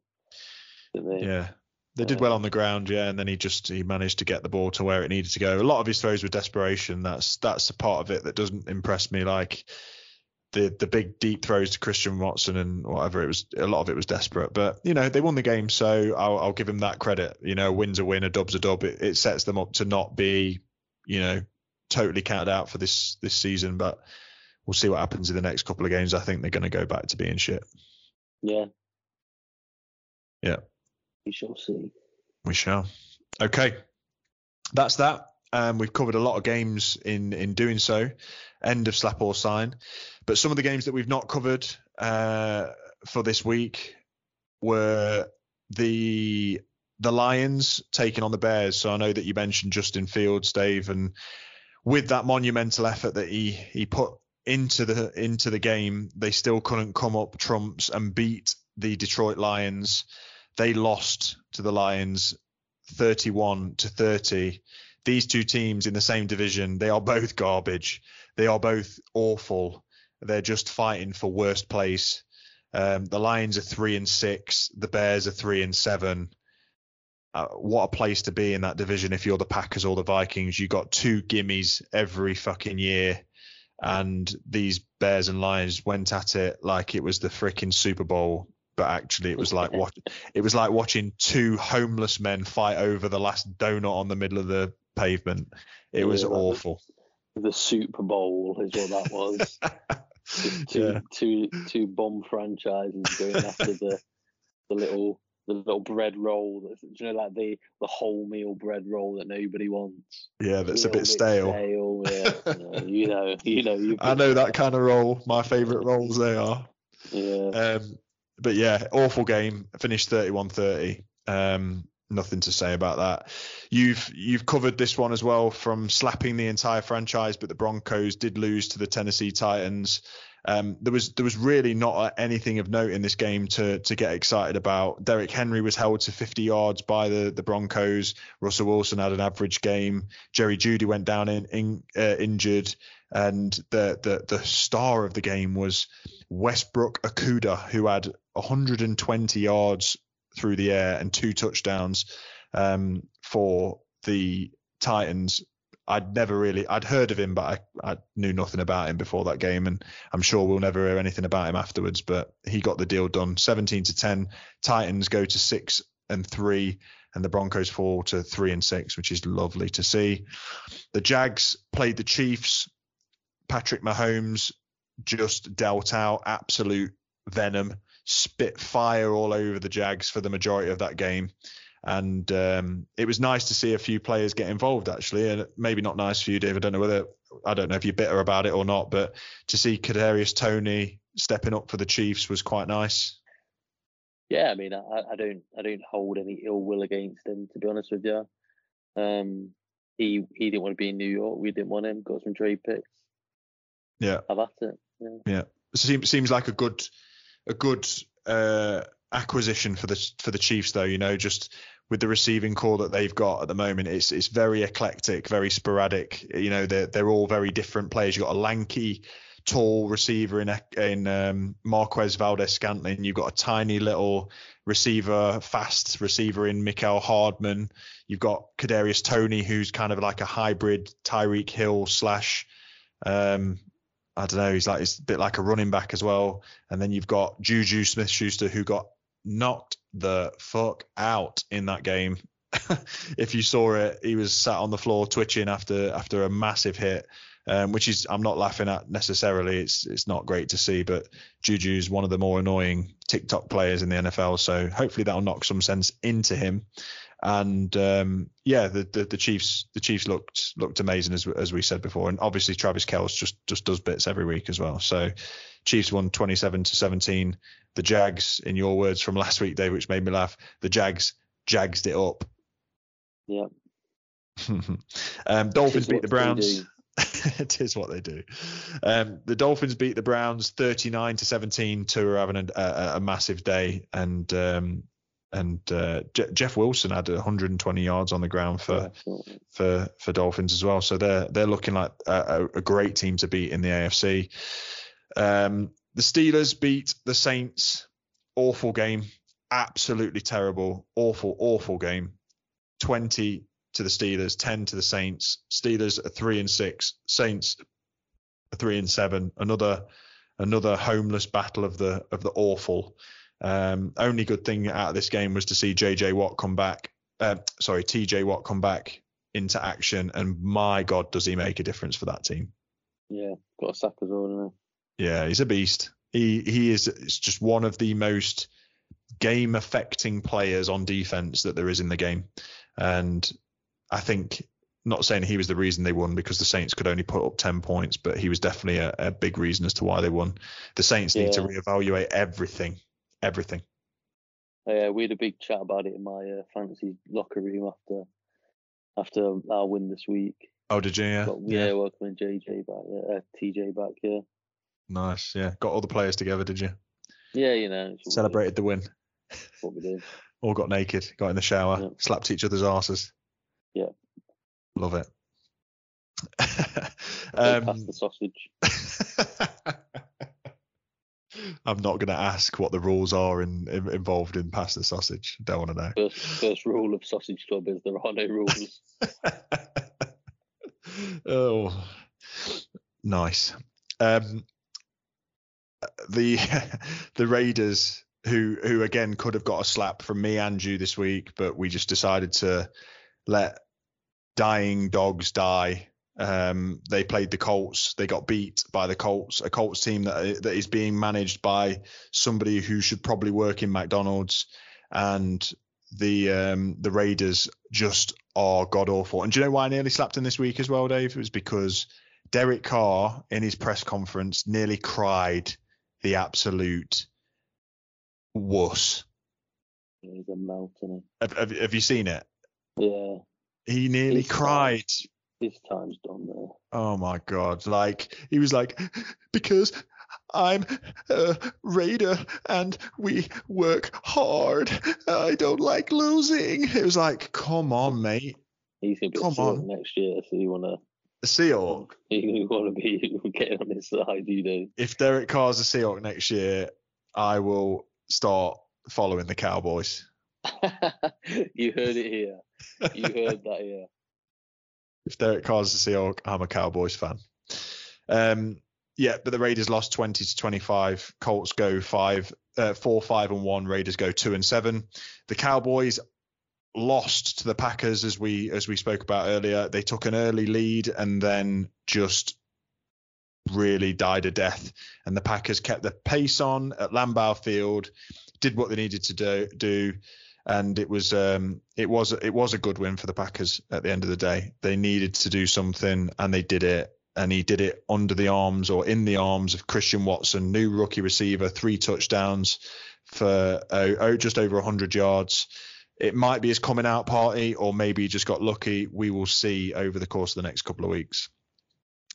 They? yeah. They did well on the ground, yeah, and then he just he managed to get the ball to where it needed to go. A lot of his throws were desperation. That's that's a part of it that doesn't impress me. Like the the big deep throws to Christian Watson and whatever it was, a lot of it was desperate. But you know they won the game, so I'll, I'll give him that credit. You know, a win's a win, a dub's a dub. It, it sets them up to not be, you know, totally counted out for this this season. But we'll see what happens in the next couple of games. I think they're going to go back to being shit. Yeah. Yeah. We shall see. We shall. Okay. That's that. Um, we've covered a lot of games in in doing so. End of slap or sign. But some of the games that we've not covered uh, for this week were the the Lions taking on the Bears. So I know that you mentioned Justin Fields, Dave, and with that monumental effort that he he put into the into the game, they still couldn't come up trumps and beat the Detroit Lions. They lost to the Lions 31 to 30. These two teams in the same division, they are both garbage. They are both awful. They're just fighting for worst place. Um, the Lions are three and six. The Bears are three and seven. Uh, what a place to be in that division if you're the Packers or the Vikings. You got two gimmies every fucking year, and these Bears and Lions went at it like it was the freaking Super Bowl. But actually, it was like [LAUGHS] what it was like watching two homeless men fight over the last donut on the middle of the pavement. It was awful. The Super Bowl is what that was. Just [LAUGHS] two, Yeah. two, two bomb franchises going after the the little the little bread roll. That's, do you know, like the the whole meal bread roll that nobody wants. Yeah, that's a Little bit stale. stale, yeah. you [LAUGHS] know, you know, you. I know that kind of role. My favourite roles they are. Yeah. Um, but yeah, awful game. Finished 31-30. Um, nothing to say about that. You've you've covered this one as well from slapping the entire franchise, but the Broncos did lose to the Tennessee Titans. Um, there was there was really not anything of note in this game to to get excited about. Derrick Henry was held to 50 yards by the the Broncos. Russell Wilson had an average game. Jerry Jeudy went down in, in uh, injured, and the the the star of the game was Westbrook Akuda, who had 120 yards through the air and two touchdowns um, for the Titans. I'd never really, I'd heard of him, but I, I knew nothing about him before that game, and I'm sure we'll never hear anything about him afterwards. But he got the deal done. 17 to 10. Titans go to six and three, and the Broncos fall to three and six, which is lovely to see. The Jags played the Chiefs. Patrick Mahomes just dealt out absolute venom, spit fire all over the Jags for the majority of that game. And um, it was nice to see a few players get involved, actually. And maybe not nice for you, Dave. I don't know whether I don't know if you're bitter about it or not, but to see Kadarius Toney stepping up for the Chiefs was quite nice. Yeah, I mean, I, I don't, I don't hold any ill will against him, to be honest with you. Um, he he didn't want to be in New York. We didn't want him. Got some trade picks. Yeah. I've had it. Yeah. Seems seems like a good a good uh, acquisition for the for the Chiefs, though. You know, just with the receiving core that they've got at the moment, it's it's very eclectic, very sporadic. You know, they're they're all very different players. You've got a lanky, tall receiver in in um, Marquez Valdes-Scantling. You've got a tiny little receiver, fast receiver in Mecole Hardman. You've got Kadarius Toney, who's kind of like a hybrid Tyreek Hill slash. Um, I don't know. He's like he's a bit like a running back as well. And then you've got Juju Smith Schuster who got knocked the fuck out in that game. [LAUGHS] if you saw it, he was sat on the floor twitching after after a massive hit, um, which is I'm not laughing at necessarily. It's it's not great to see, but Juju's one of the more annoying TikTok players in the NFL. So hopefully that'll knock some sense into him. And um, yeah, the, the the Chiefs the Chiefs looked looked amazing as as we said before, and obviously Travis Kelce just just does bits every week as well. So Chiefs won 27 to 17. The Jags, in your words from last week, Dave, which made me laugh, the Jags jagsed it up. Yeah. [LAUGHS] um, Dolphins beat the Browns. [LAUGHS] it is what they do. Um, the Dolphins beat the Browns 39 to 17. Two are having a, a, a massive day, and um, and uh, Je- Jeff Wilson had 120 yards on the ground for Yeah, for for Dolphins as well. So they're they're looking like a, a great team to beat in the AFC. Um, the Steelers beat the Saints. Awful game, absolutely terrible, awful, awful game. 20 to the Steelers, 10 to the Saints. Steelers are three and six. Saints are three and seven. Another another homeless battle of the of the awful. Um, only good thing out of this game was to see JJ Watt come back. Uh, sorry, TJ Watt come back into action, and my God, does he make a difference for that team? yeah, got a sack as well, didn't Yeah, he's a beast. He he is it's just one of the most game affecting players on defense that there is in the game. And I think not saying he was the reason they won because the Saints could only put up 10 points, but he was definitely a, a big reason as to why they won. The Saints need to Yeah. reevaluate everything, everything. Yeah, we had a big chat about it in my uh, fantasy locker room after after our win this week. Oh, did you? Yeah. But, yeah, welcoming JJ back, yeah, uh, TJ back. Yeah, Nice. Yeah. Got all the players together, did you? yeah, you know, it's what we do, Celebrated the win. what we do. [LAUGHS] All got naked, got in the shower, Yeah. slapped each other's asses. Yeah. Love it. [LAUGHS] Um, the sausage. [LAUGHS] I'm not going to ask what the rules are in, in, involved in pasta sausage. Don't want to know. First, first rule of Sausage Club is there are no rules. [LAUGHS] oh, nice. Um, the [LAUGHS] the Raiders, who who again could have got a slap from me and you this week, but we just decided to let dying dogs die. Um, they played the Colts. They got beat by the Colts, a Colts team that that is being managed by somebody who should probably work in McDonald's, and the um, the Raiders just are god awful. And do you know why I nearly slapped him this week as well, Dave? It was because Derek Carr in his press conference nearly cried the absolute wuss. He's a melt, isn't Have, have, have you seen it? Yeah, He nearly He's cried. His time's done there. Oh my god! Like he was like, because I'm a raider and we work hard. I don't like losing. It was like, come on, mate. He's gonna be Come a Seahawk on. next year, so you wanna Seahawk. [LAUGHS] you wanna be [LAUGHS] getting on his side, you do. If Derek Carr's a Seahawk next year, I will start following the Cowboys. [LAUGHS] you heard it here. You heard that here. If Derek Carr's a Seahawk, I'm a Cowboys fan. Um, yeah, but the Raiders lost 20 to 25. Colts go five, uh, four, five, and one. Raiders go two and seven. The Cowboys lost to the Packers as we as we spoke about earlier. They took an early lead and then just really died a death. And the Packers kept the pace on at Lambeau Field, did what they needed to do, do and it was um, it was it was a good win for the Packers at the end of the day. They needed to do something and they did it. And he did it under the arms or in the arms of Christian Watson, new rookie receiver, three touchdowns for oh, oh, just over 100 yards. It might be his coming out party, or maybe he just got lucky. We will see over the course of the next couple of weeks.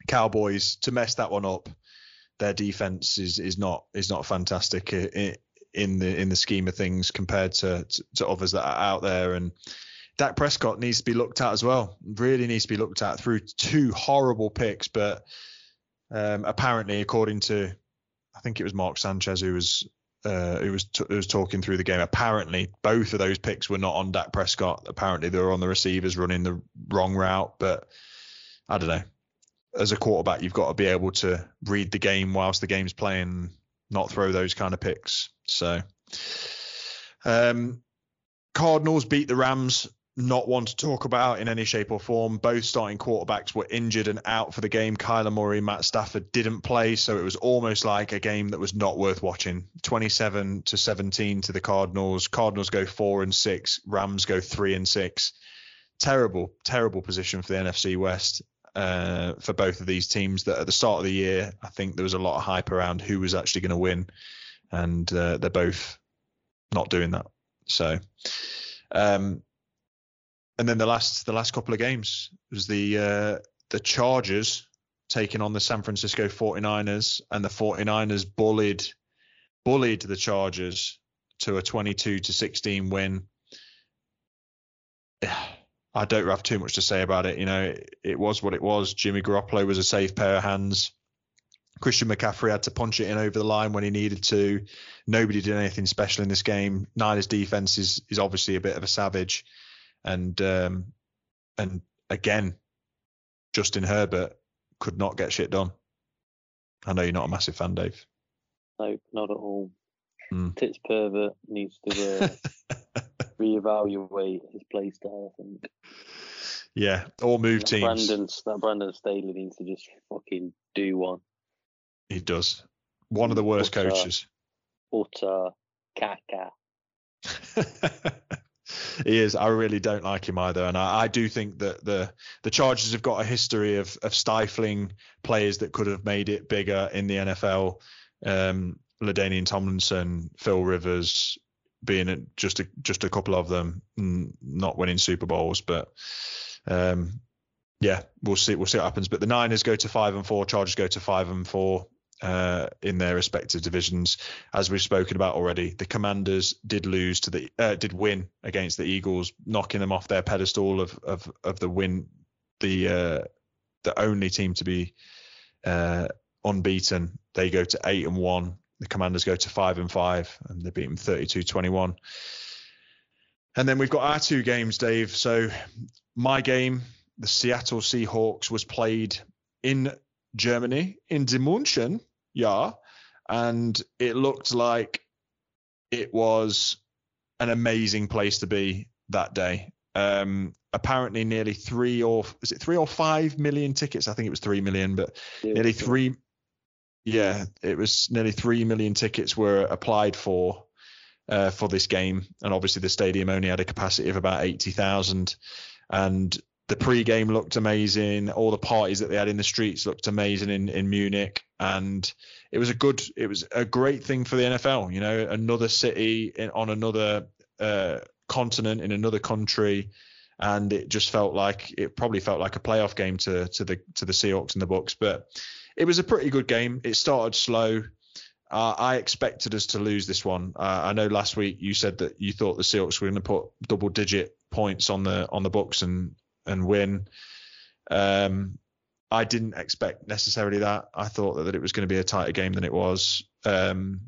Cowboys to mess that one up. Their defense is is not is not fantastic in the in the scheme of things compared to, to to others that are out there. And Dak Prescott needs to be looked at as well. Really needs to be looked at through two horrible picks, but um, apparently, according to I think it was Mark Sanchez who was uh, who was t- who was talking through the game. Apparently, both of those picks were not on Dak Prescott. Apparently, they were on the receivers running the wrong route. But I don't know. As a quarterback, you've got to be able to read the game whilst the game's playing, not throw those kind of picks. So, um, Cardinals beat the Rams. Not one to talk about in any shape or form. Both starting quarterbacks were injured and out for the game. Kyler Murray, Matt Stafford didn't play, so it was almost like a game that was not worth watching. 27 to 17 to the Cardinals. Cardinals go four and six. Rams go three and six. Terrible, terrible position for the NFC West uh, for both of these teams. That at the start of the year, I think there was a lot of hype around who was actually going to win, and uh, they're both not doing that. So, um, and then the last the last couple of games was the uh, the Chargers taking on the San Francisco 49ers, and the 49ers bullied bullied the Chargers to a 22 to 16 win. [SIGHS] I don't have too much to say about it. You know, it, it was what it was. Jimmy Garoppolo was a safe pair of hands. Christian McCaffrey had to punch it in over the line when he needed to. Nobody did anything special in this game. Niners defense is is obviously a bit of a savage, and um, and again, Justin Herbert could not get shit done. I know you're not a massive fan, Dave. No, not at all. Hmm. Tits pervert needs to [LAUGHS] uh, reevaluate his play style. I think. yeah, or move That teams. Brandon, that Brandon Staley needs to just fucking do one. He does. One of the worst uh, coaches. Utter caca. [LAUGHS] he is. I really don't like him either, and I, I, do think that the the Chargers have got a history of of stifling players that could have made it bigger in the NFL. Um, LaDainian Tomlinson, Phil Rivers, being just a just a couple of them, not winning Super Bowls, but um, yeah, we'll see we'll see what happens. But the Niners go to five and four, Chargers go to five and four uh, in their respective divisions. As we've spoken about already, the Commanders did lose to the uh, did win against the Eagles, knocking them off their pedestal of of of the win, the uh, the only team to be uh, unbeaten. They go to eight and one. The Commanders go to five and five, and they beat them 32-21. And then we've got our two games, Dave. So my game, the Seattle Seahawks, was played in Germany in Dimunchen, yeah, and it looked like it was an amazing place to be that day. Um, apparently, nearly three or is it three or five million tickets? I think it was three million, but yeah, nearly three. Yeah, it was nearly three million tickets were applied for uh, for this game, and obviously the stadium only had a capacity of about eighty thousand. And the pre-game looked amazing. All the parties that they had in the streets looked amazing in, in Munich, and it was a good, it was a great thing for the NFL. You know, another city in, on another uh, continent in another country, and it just felt like it probably felt like a playoff game to to the to the Seahawks and the Bucks. But it was a pretty good game. It started slow. Uh, I expected us to lose this one. Uh, I know last week you said that you thought the Seahawks were going to put double-digit points on the on the Bucks and and win. Um, I didn't expect necessarily that. I thought that, that it was going to be a tighter game than it was. Um,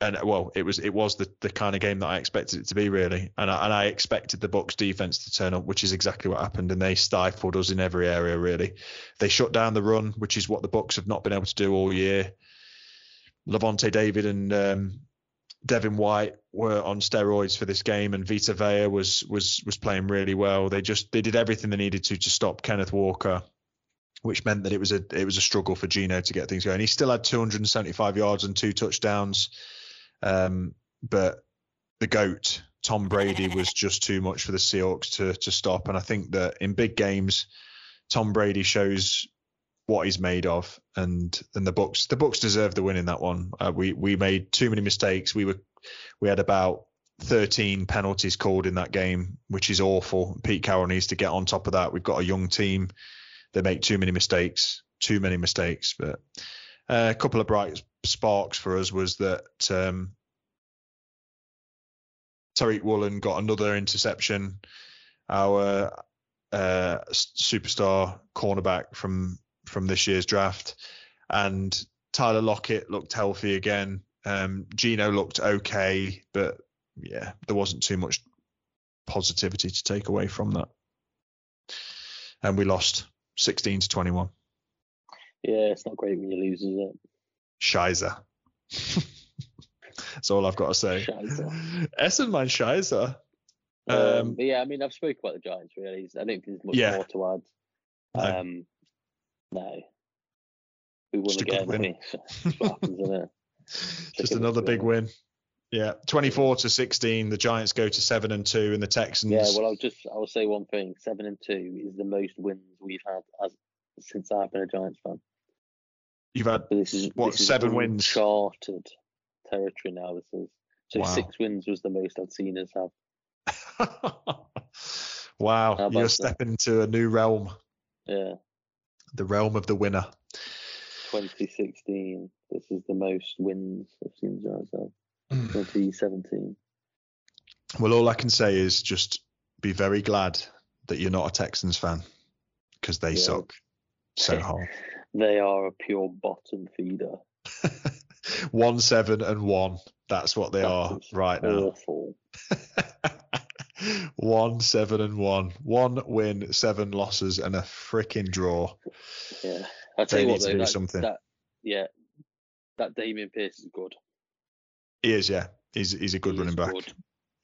and well, it was it was the, the kind of game that I expected it to be really, and I, and I expected the Bucks defense to turn up, which is exactly what happened, and they stifled us in every area really. They shut down the run, which is what the Bucks have not been able to do all year. Lavonte David and um, Devin White were on steroids for this game, and Vita Vea was was was playing really well. They just they did everything they needed to to stop Kenneth Walker, which meant that it was a it was a struggle for Geno to get things going. He still had 275 yards and two touchdowns, um, but the goat Tom Brady [LAUGHS] was just too much for the Seahawks to to stop. And I think that in big games, Tom Brady shows what he's made of, and and the Bucks the Bucks deserve the win in that one. Uh, we we made too many mistakes. We were we had about 13 penalties called in that game, which is awful. Pete Carroll needs to get on top of that. We've got a young team. They make too many mistakes, too many mistakes. But a couple of bright sparks for us was that um, Tariq Woolen got another interception. Our uh, superstar cornerback from from this year's draft. And Tyler Lockett looked healthy again. Um, Geno looked okay, but yeah, there wasn't too much positivity to take away from that. And we lost 16 to 21. Yeah, it's not great when you lose, is it? Shizer. That's all I've got to say. Essen, mein Scheiße. Um, um, yeah, I mean, I've spoken about the Giants really. I don't think there's much yeah. more to add. Um, no. We won Just again. Win. [LAUGHS] happens, [LAUGHS] Just another big win. Yeah, 24 to 16. The Giants go to seven and two, and the Texans. Yeah, well, I'll just I'll say one thing. Seven and two is the most wins we've had as since I've been a Giants fan. You've had this is what this seven is wins? Charted territory now. This is so wow. six wins was the most I'd seen us have. [LAUGHS] wow, you're stepping into a new realm. Yeah the realm of the winner. 2016. This is the most wins I've seen Giants have. Hmm. 2017. Well, all I can say is just be very glad that you're not a Texans fan because they yeah. suck so hard. [LAUGHS] they are a pure bottom feeder. [LAUGHS] one seven and one. That's what they that are right awful. now. [LAUGHS] one, seven, and one. One win, seven losses, and a freaking draw. Yeah, I tell they you what, though, that, something. That, yeah, that Dameon Pierce is good. He is, yeah. He's he's a good he running back. Good.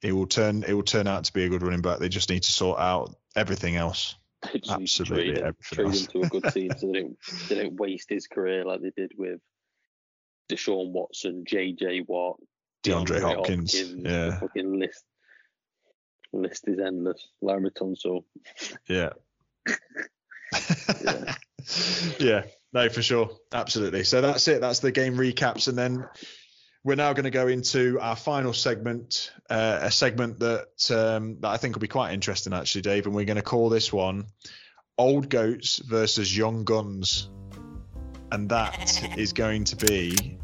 He will turn. It will turn out to be a good running back. They just need to sort out everything else. Absolutely trade, everything trade him to a good team [LAUGHS] so they don't they don't waste his career like they did with Deshaun Watson, J.J. Watt, DeAndre, DeAndre Hopkins, Hopkins, yeah, fucking list List is endless. Laremy Tunsil. Yeah. [LAUGHS] [LAUGHS] yeah. No, for sure. Absolutely. So that's it. That's the game recaps. And then we're now going to go into our final segment, uh, a segment that um, that I think will be quite interesting, actually, Dave. And we're going to call this one "Old Goats versus Young Guns," and that [LAUGHS] is going to be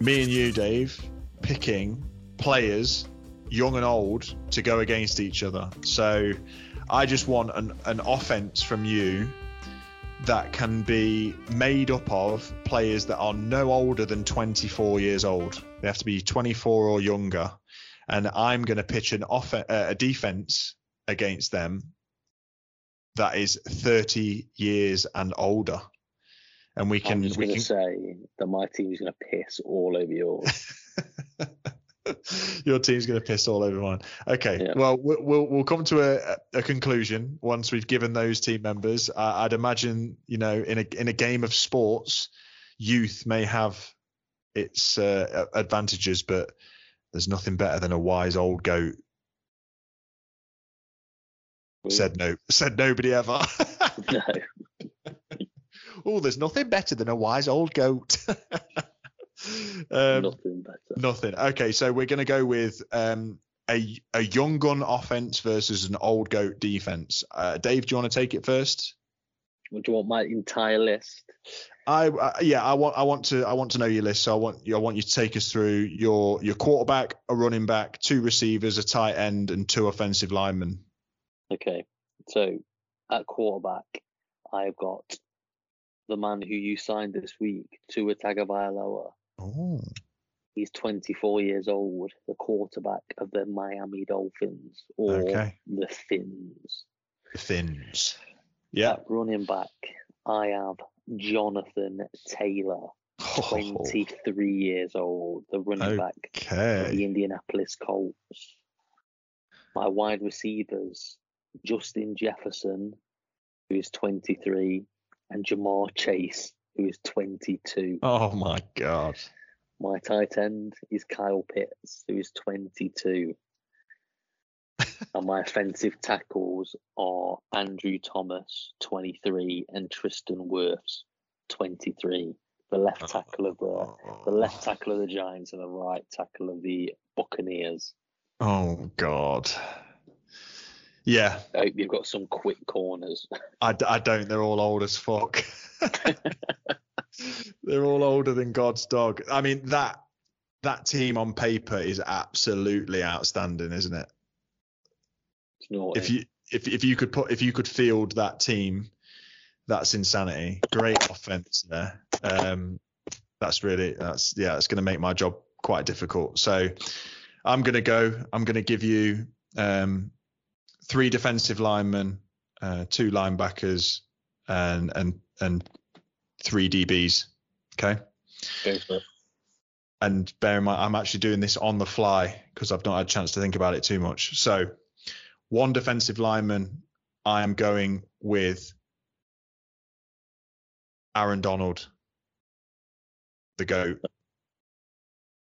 me and you, Dave, picking players, young and old, to go against each other. So I just want an, an offense from you that can be made up of players that are no older than 24 years old. They have to be 24 or younger. And I'm going to pitch an off- uh, a defense against them that is 30 years and older. And we can. I'm just we going can to say that my team is going to piss all over yours. [LAUGHS] [LAUGHS] Your team's going to piss all over mine. Okay. Yeah. Well, we- we'll we'll come to a, a conclusion once we've given those team members. I, I'd imagine, you know, in a in a game of sports, youth may have its uh, advantages, but there's nothing better than a wise old goat. Said no. Said nobody ever. [LAUGHS] no. [LAUGHS] oh, there's nothing better than a wise old goat. Um, Nothing better. Nothing. Okay, so we're going to go with um, a a young gun offense versus an old goat defense. Uh, Dave, do you want to take it first? Would you want my entire list? I uh, yeah, I want I want to I want to know your list. So I want you I want you to take us through your your quarterback, a running back, two receivers, a tight end, and two offensive linemen. Okay. So at quarterback, I've got the man who you signed this week, Tua Tagovailoa. Oh, He's 24 years old, the quarterback of the Miami Dolphins or Okay. the Fins. the Finns. Yeah. At running back, I have Jonathan Taylor, 23 years old, the running back of the Indianapolis Colts. My wide receivers, Justin Jefferson, who is 23, and Ja'Marr Chase, who is 22. Oh my God. My tight end is Kyle Pitts, who is 22. [LAUGHS] and my offensive tackles are Andrew Thomas, 23, and Tristan Wirfs, 23. The left oh. tackle of the the left tackle of the Giants and the right tackle of the Buccaneers. Oh God. Yeah, I hope you've got some quick corners. I, d- I don't. They're all old as fuck. [LAUGHS] They're all older than God's dog. I mean that that team on paper is absolutely outstanding, isn't it? If you if if you could put if you could field that team, that's insanity. Great offense there. Um, that's really that's yeah, it's going to make my job quite difficult. So I'm going to go. I'm going to give you um, three defensive linemen, uh, two linebackers, and and and three DBs. Okay. Go. And bear in mind, I'm actually doing this on the fly because I've not had a chance to think about it too much. So, one defensive lineman, I am going with Aaron Donald, the GOAT.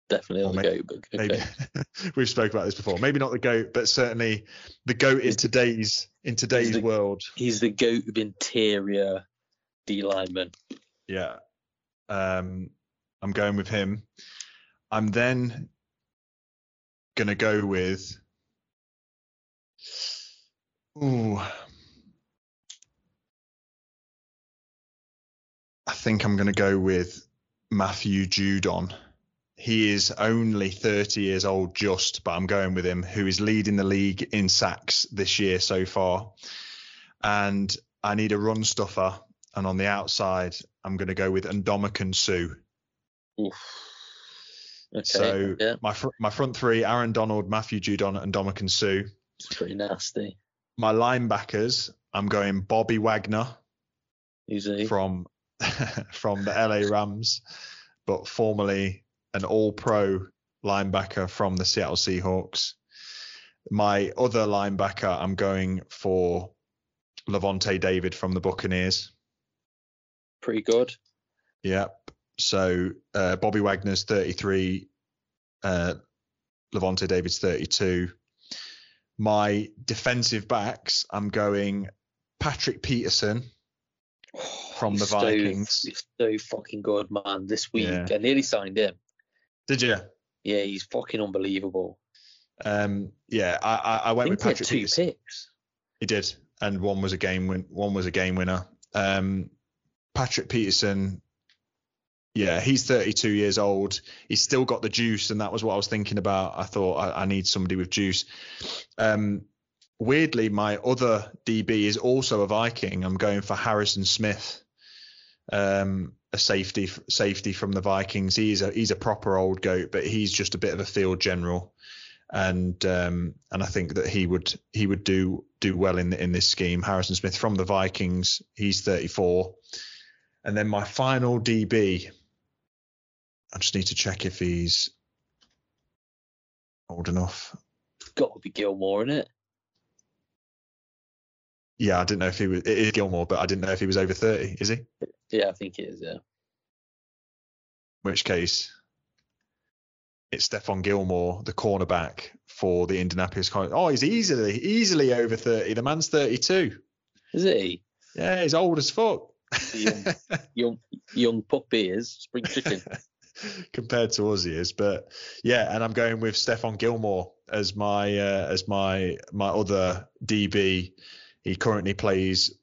Definitely on the may- go, but Maybe [LAUGHS] we've spoke about this before. Maybe not the GOAT, but certainly the GOAT in He's the- today's in today's the- world. He's the goat of interior D lineman. Yeah. Um, I'm going with him. I'm then gonna go with. Ooh. I think I'm gonna go with Matthew Judon. He is only 30 years old, just, but I'm going with him, who is leading the league in sacks this year so far. And I need a run stuffer. And on the outside, I'm going to go with Ndamukong Suh. Oof. Okay. So yeah, my fr- my front three: Aaron Donald, Matthew Judon, and Ndamukong Suh. it's pretty nasty. My linebackers: I'm going Bobby Wagner he? from [LAUGHS] from the LA Rams, but formerly an All-Pro linebacker from the Seattle Seahawks. My other linebacker: I'm going for Lavonte David from the Buccaneers. Pretty good. Yep. So uh, Bobby Wagner's 33, uh, Lavonte David's 32. my defensive backs, I'm going Patrick Peterson from the He's so- Vikings. he's so fucking good, man. This week, Yeah. I nearly signed him. Did you? Yeah, he's fucking unbelievable. Um, yeah, I, I, I I went think with he had Patrick two Peterson. picks. He did, and one was a game win. One was a game winner. Um, Patrick Peterson. Yeah, he's 32 years old. He's still got the juice, and that was what I was thinking about. I thought I, I need somebody with juice. Um, weirdly, my other DB is also a Viking. I'm going for Harrison Smith, um, a safety safety from the Vikings. He's a he's a proper old goat, but he's just a bit of a field general, and um, and I think that he would he would do do well in in this scheme. Harrison Smith from the Vikings. He's 34, and then my final DB. I just need to check if he's old enough. Got to be Gilmore in it. Yeah, I didn't know if he was. It is Gilmore, but I didn't know if he was over 30. Is he? Yeah, I think it is. Yeah. In which case, it's Stephon Gilmore, the cornerback for the Indianapolis Colts. Oh, he's easily easily over 30. The man's 32. Is he? Yeah, he's old as fuck. Young. [LAUGHS] Young, young puppy is spring chicken. [LAUGHS] compared to us he is but yeah and i'm going with stephon gilmore as my uh, as my my other db he currently plays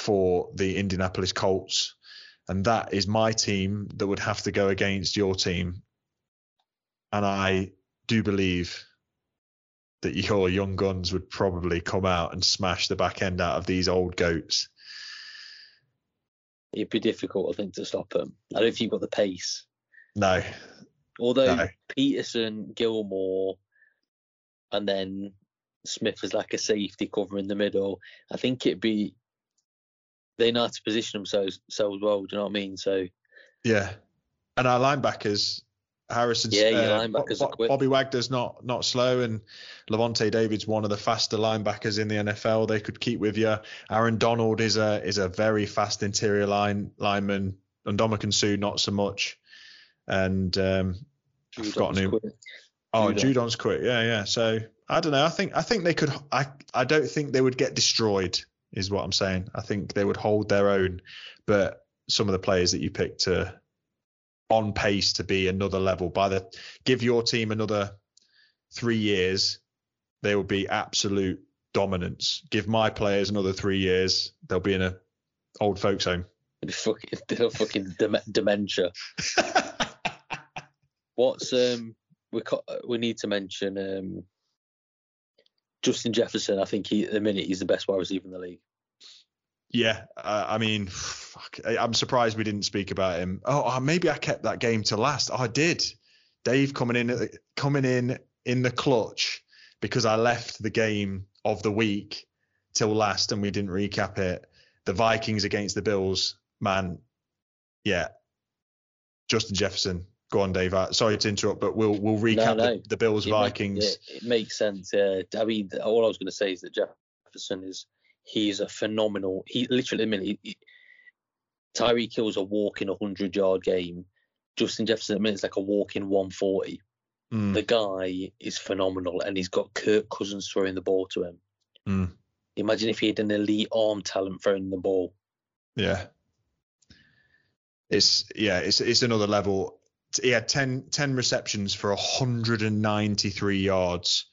for the indianapolis colts and that is my team that would have to go against your team and i do believe that your young guns would probably come out and smash the back end out of these old goats It'd be difficult, I think, to stop them. I don't know if you've got the pace. no Although No. Peterson, Gilmore, and then Smith is like a safety cover in the middle. I think it'd be they know how to position themselves so well. Do you know what I mean? So Yeah, and our linebackers, Harrison. Yeah, your uh, linebackers Bo- are quick. Bobby Wagner's not not slow, and Lavonte David's one of the faster linebackers in the NFL. They could keep with you. Aaron Donald is a is a very fast interior line lineman. And Suh not so much. And um, I've forgotten who. quick. Oh, Judon. Judon's quick. Yeah, yeah. So I don't know. I think I think they could. I I don't think they would get destroyed. Is what I'm saying. I think they would hold their own, but some of the players that you picked are on pace to be another level. By the give your team another three years, they will be absolute dominance. Give my players another three years, they'll be in a old folks home. [LAUGHS] Fucking, fucking dem- dementia. [LAUGHS] What's um we co- we need to mention um Justin Jefferson. I think he at the minute he's the best wide receiver in the league. Yeah, uh, I mean, fuck, I- I'm surprised we didn't speak about him. Oh, oh, maybe I kept that game to last. Oh, I did. Dave coming in, coming in in the clutch because I left the game of the week till last and we didn't recap it. The Vikings against the Bills, man. Yeah, Justin Jefferson. Go on, Dave. Uh, Sorry to interrupt, but we'll we'll recap no. The, the Bills It make- Vikings. it, it makes sense. Yeah, I mean, all I was going to say is that Jefferson is he's a phenomenal. He literally, I mean, he, Tyreek Hill's a walking 100 yard game. Justin Jefferson, I mean, it's like a walk in 140. Mm, The guy is phenomenal, and he's got Kirk Cousins throwing the ball to him. mm, Imagine if he had an elite arm talent throwing the ball. Yeah. It's yeah, it's it's another level. He had 10, 10 receptions for 193 yards.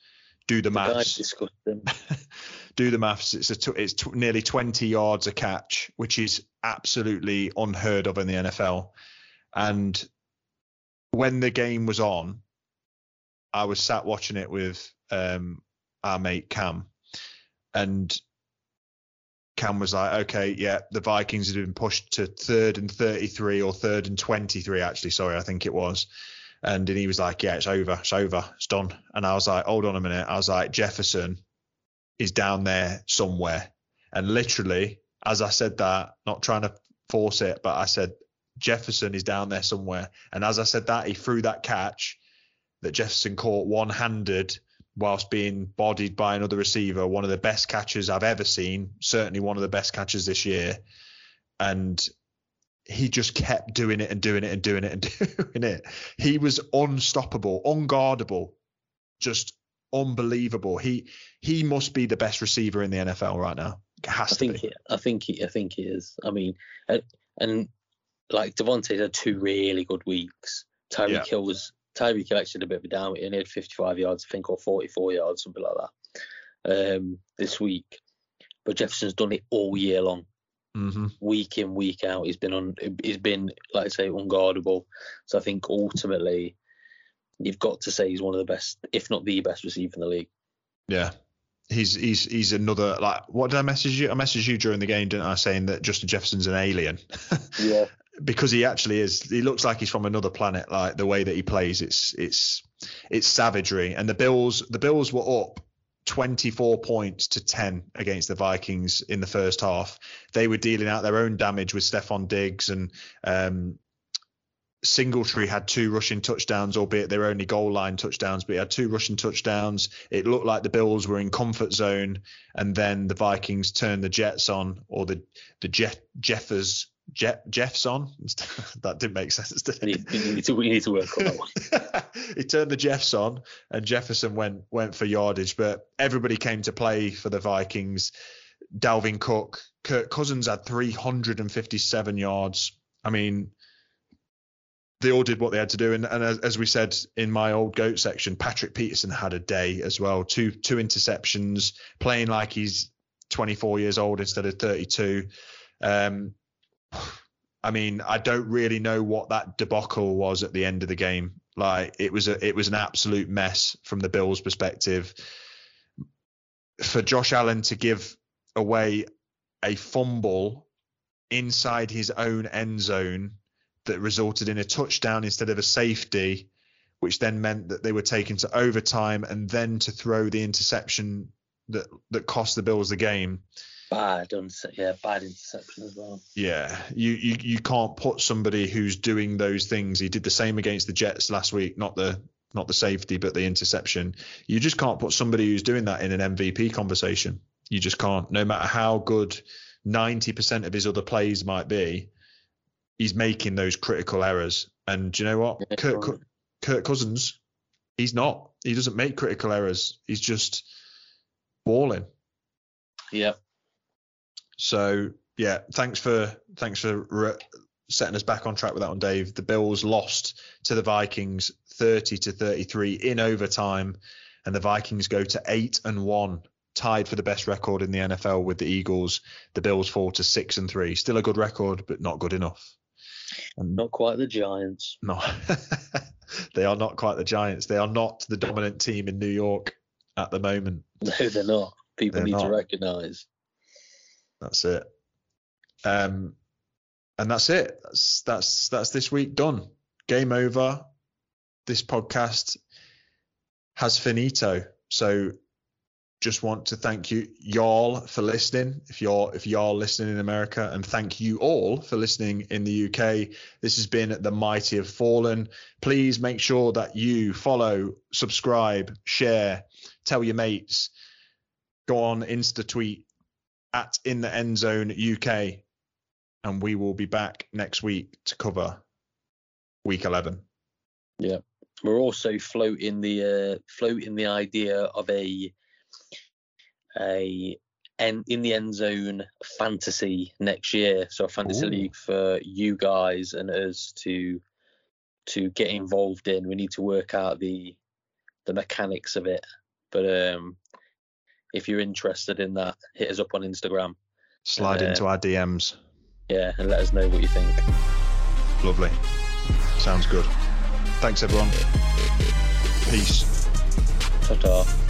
Do the maths. [LAUGHS] Do the maths. It's a it's tw- nearly 20 yards a catch, which is absolutely unheard of in the NFL. And when the game was on, I was sat watching it with um, our mate Cam, and Cam was like, okay, yeah, the Vikings had been pushed to third and 33 or third and 23, actually. Sorry, I think it was. And he was like, yeah, it's over. It's over. It's done. And I was like, hold on a minute. I was like, Jefferson is down there somewhere. And literally, as I said that, not trying to force it, but I said, Jefferson is down there somewhere. And as I said that, he threw that catch that Jefferson caught one handed whilst being bodied by another receiver, one of the best catches I've ever seen, certainly one of the best catches this year. And he just kept doing it and doing it and doing it and [LAUGHS] doing it. He was unstoppable, unguardable, just unbelievable. He he must be the best receiver in the NFL right now. Has I to think be. he, I think he, I think he is. I mean, and, and like Davante had two really good weeks. Tyreek Yeah. Hill was Tyreek Hill actually had a bit of a down. He only had 55 yards, I think, or 44 yards, something like that, um, this week. But Jefferson's done it all year long, hmm week in, week out. He's been on. He's been, like I say, unguardable. So I think ultimately, you've got to say he's one of the best, if not the best receiver in the league. Yeah. He's he's he's another like what did I message you? I messaged you during the game, didn't I, saying that Justin Jefferson's an alien. [LAUGHS] Yeah. Because he actually is he looks like he's from another planet like the way that he plays it's it's it's savagery and the bills the bills were up 24 points to 10 against the vikings in the first half they were dealing out their own damage with stefon diggs and um Singletary had two rushing touchdowns, albeit they were only goal line touchdowns, but he had two rushing touchdowns. It looked like the Bills were in comfort zone, and then the Vikings turned the Jets on, or the the Jeff Jeffers Jeff Jeffs on. [LAUGHS] that didn't make sense. Did it? need to we need to work on that one. [LAUGHS] he turned the Jeffs on, and Jefferson went went for yardage. But everybody came to play for the Vikings. Dalvin Cook, Kirk Cousins had 357 yards. I mean, they all did what they had to do. And, and as, as we said in my old goat section, Patrick Peterson had a day as well. Two two interceptions, playing like he's 24 years old instead of 32. Um, I mean, I don't really know what that debacle was at the end of the game. Like it was a it was an absolute mess from the Bills' perspective. For Josh Allen to give away a fumble inside his own end zone that resulted in a touchdown instead of a safety, which then meant that they were taken to overtime and then to throw the interception that that cost the Bills the game. Bad, unse- yeah, bad interception as well. Yeah, you, you you can't put somebody who's doing those things. He did the same against the Jets last week, not the not the safety, but the interception. You just can't put somebody who's doing that in an MVP conversation. You just can't. No matter how good 90% of his other plays might be, he's making those critical errors. And do you know what? Yeah, Kirk, right. Kirk Cousins, he's not. He doesn't make critical errors. He's just balling. Yeah, So yeah, thanks for thanks for re- setting us back on track with that one, Dave. The Bills lost to the Vikings 30 to 33 in overtime, and the Vikings go to eight and one, tied for the best record in the NFL with the Eagles. The Bills fall to six and three, still a good record, but not good enough. And not quite the Giants. no, [LAUGHS] they are not quite the Giants. They are not the dominant team in New York at the moment. No, they're not. People They're need not. to recognise. That's it. Um, and that's it. That's that's that's this week done. Game over. This podcast has finito. So just want to thank you y'all for listening. If you're if y'all listening in America, and thank you all for listening in the UK. This has been the Mighty Have Fallen. Please make sure that you follow, subscribe, share, tell your mates, go on Insta tweet at in the end zone UK, and we will be back next week to cover week 11. Yeah, We're also floating the uh, floating the idea of a a en- in the end zone fantasy next year. So a fantasy Ooh. league for you guys and us to to get involved in. We need to work out the the mechanics of it. But um, if you're interested in that, hit us up on Instagram. Slide Uh, into our DMs. Yeah, and let us know what you think. Lovely. Sounds good. Thanks, everyone. Peace. Ta-ta.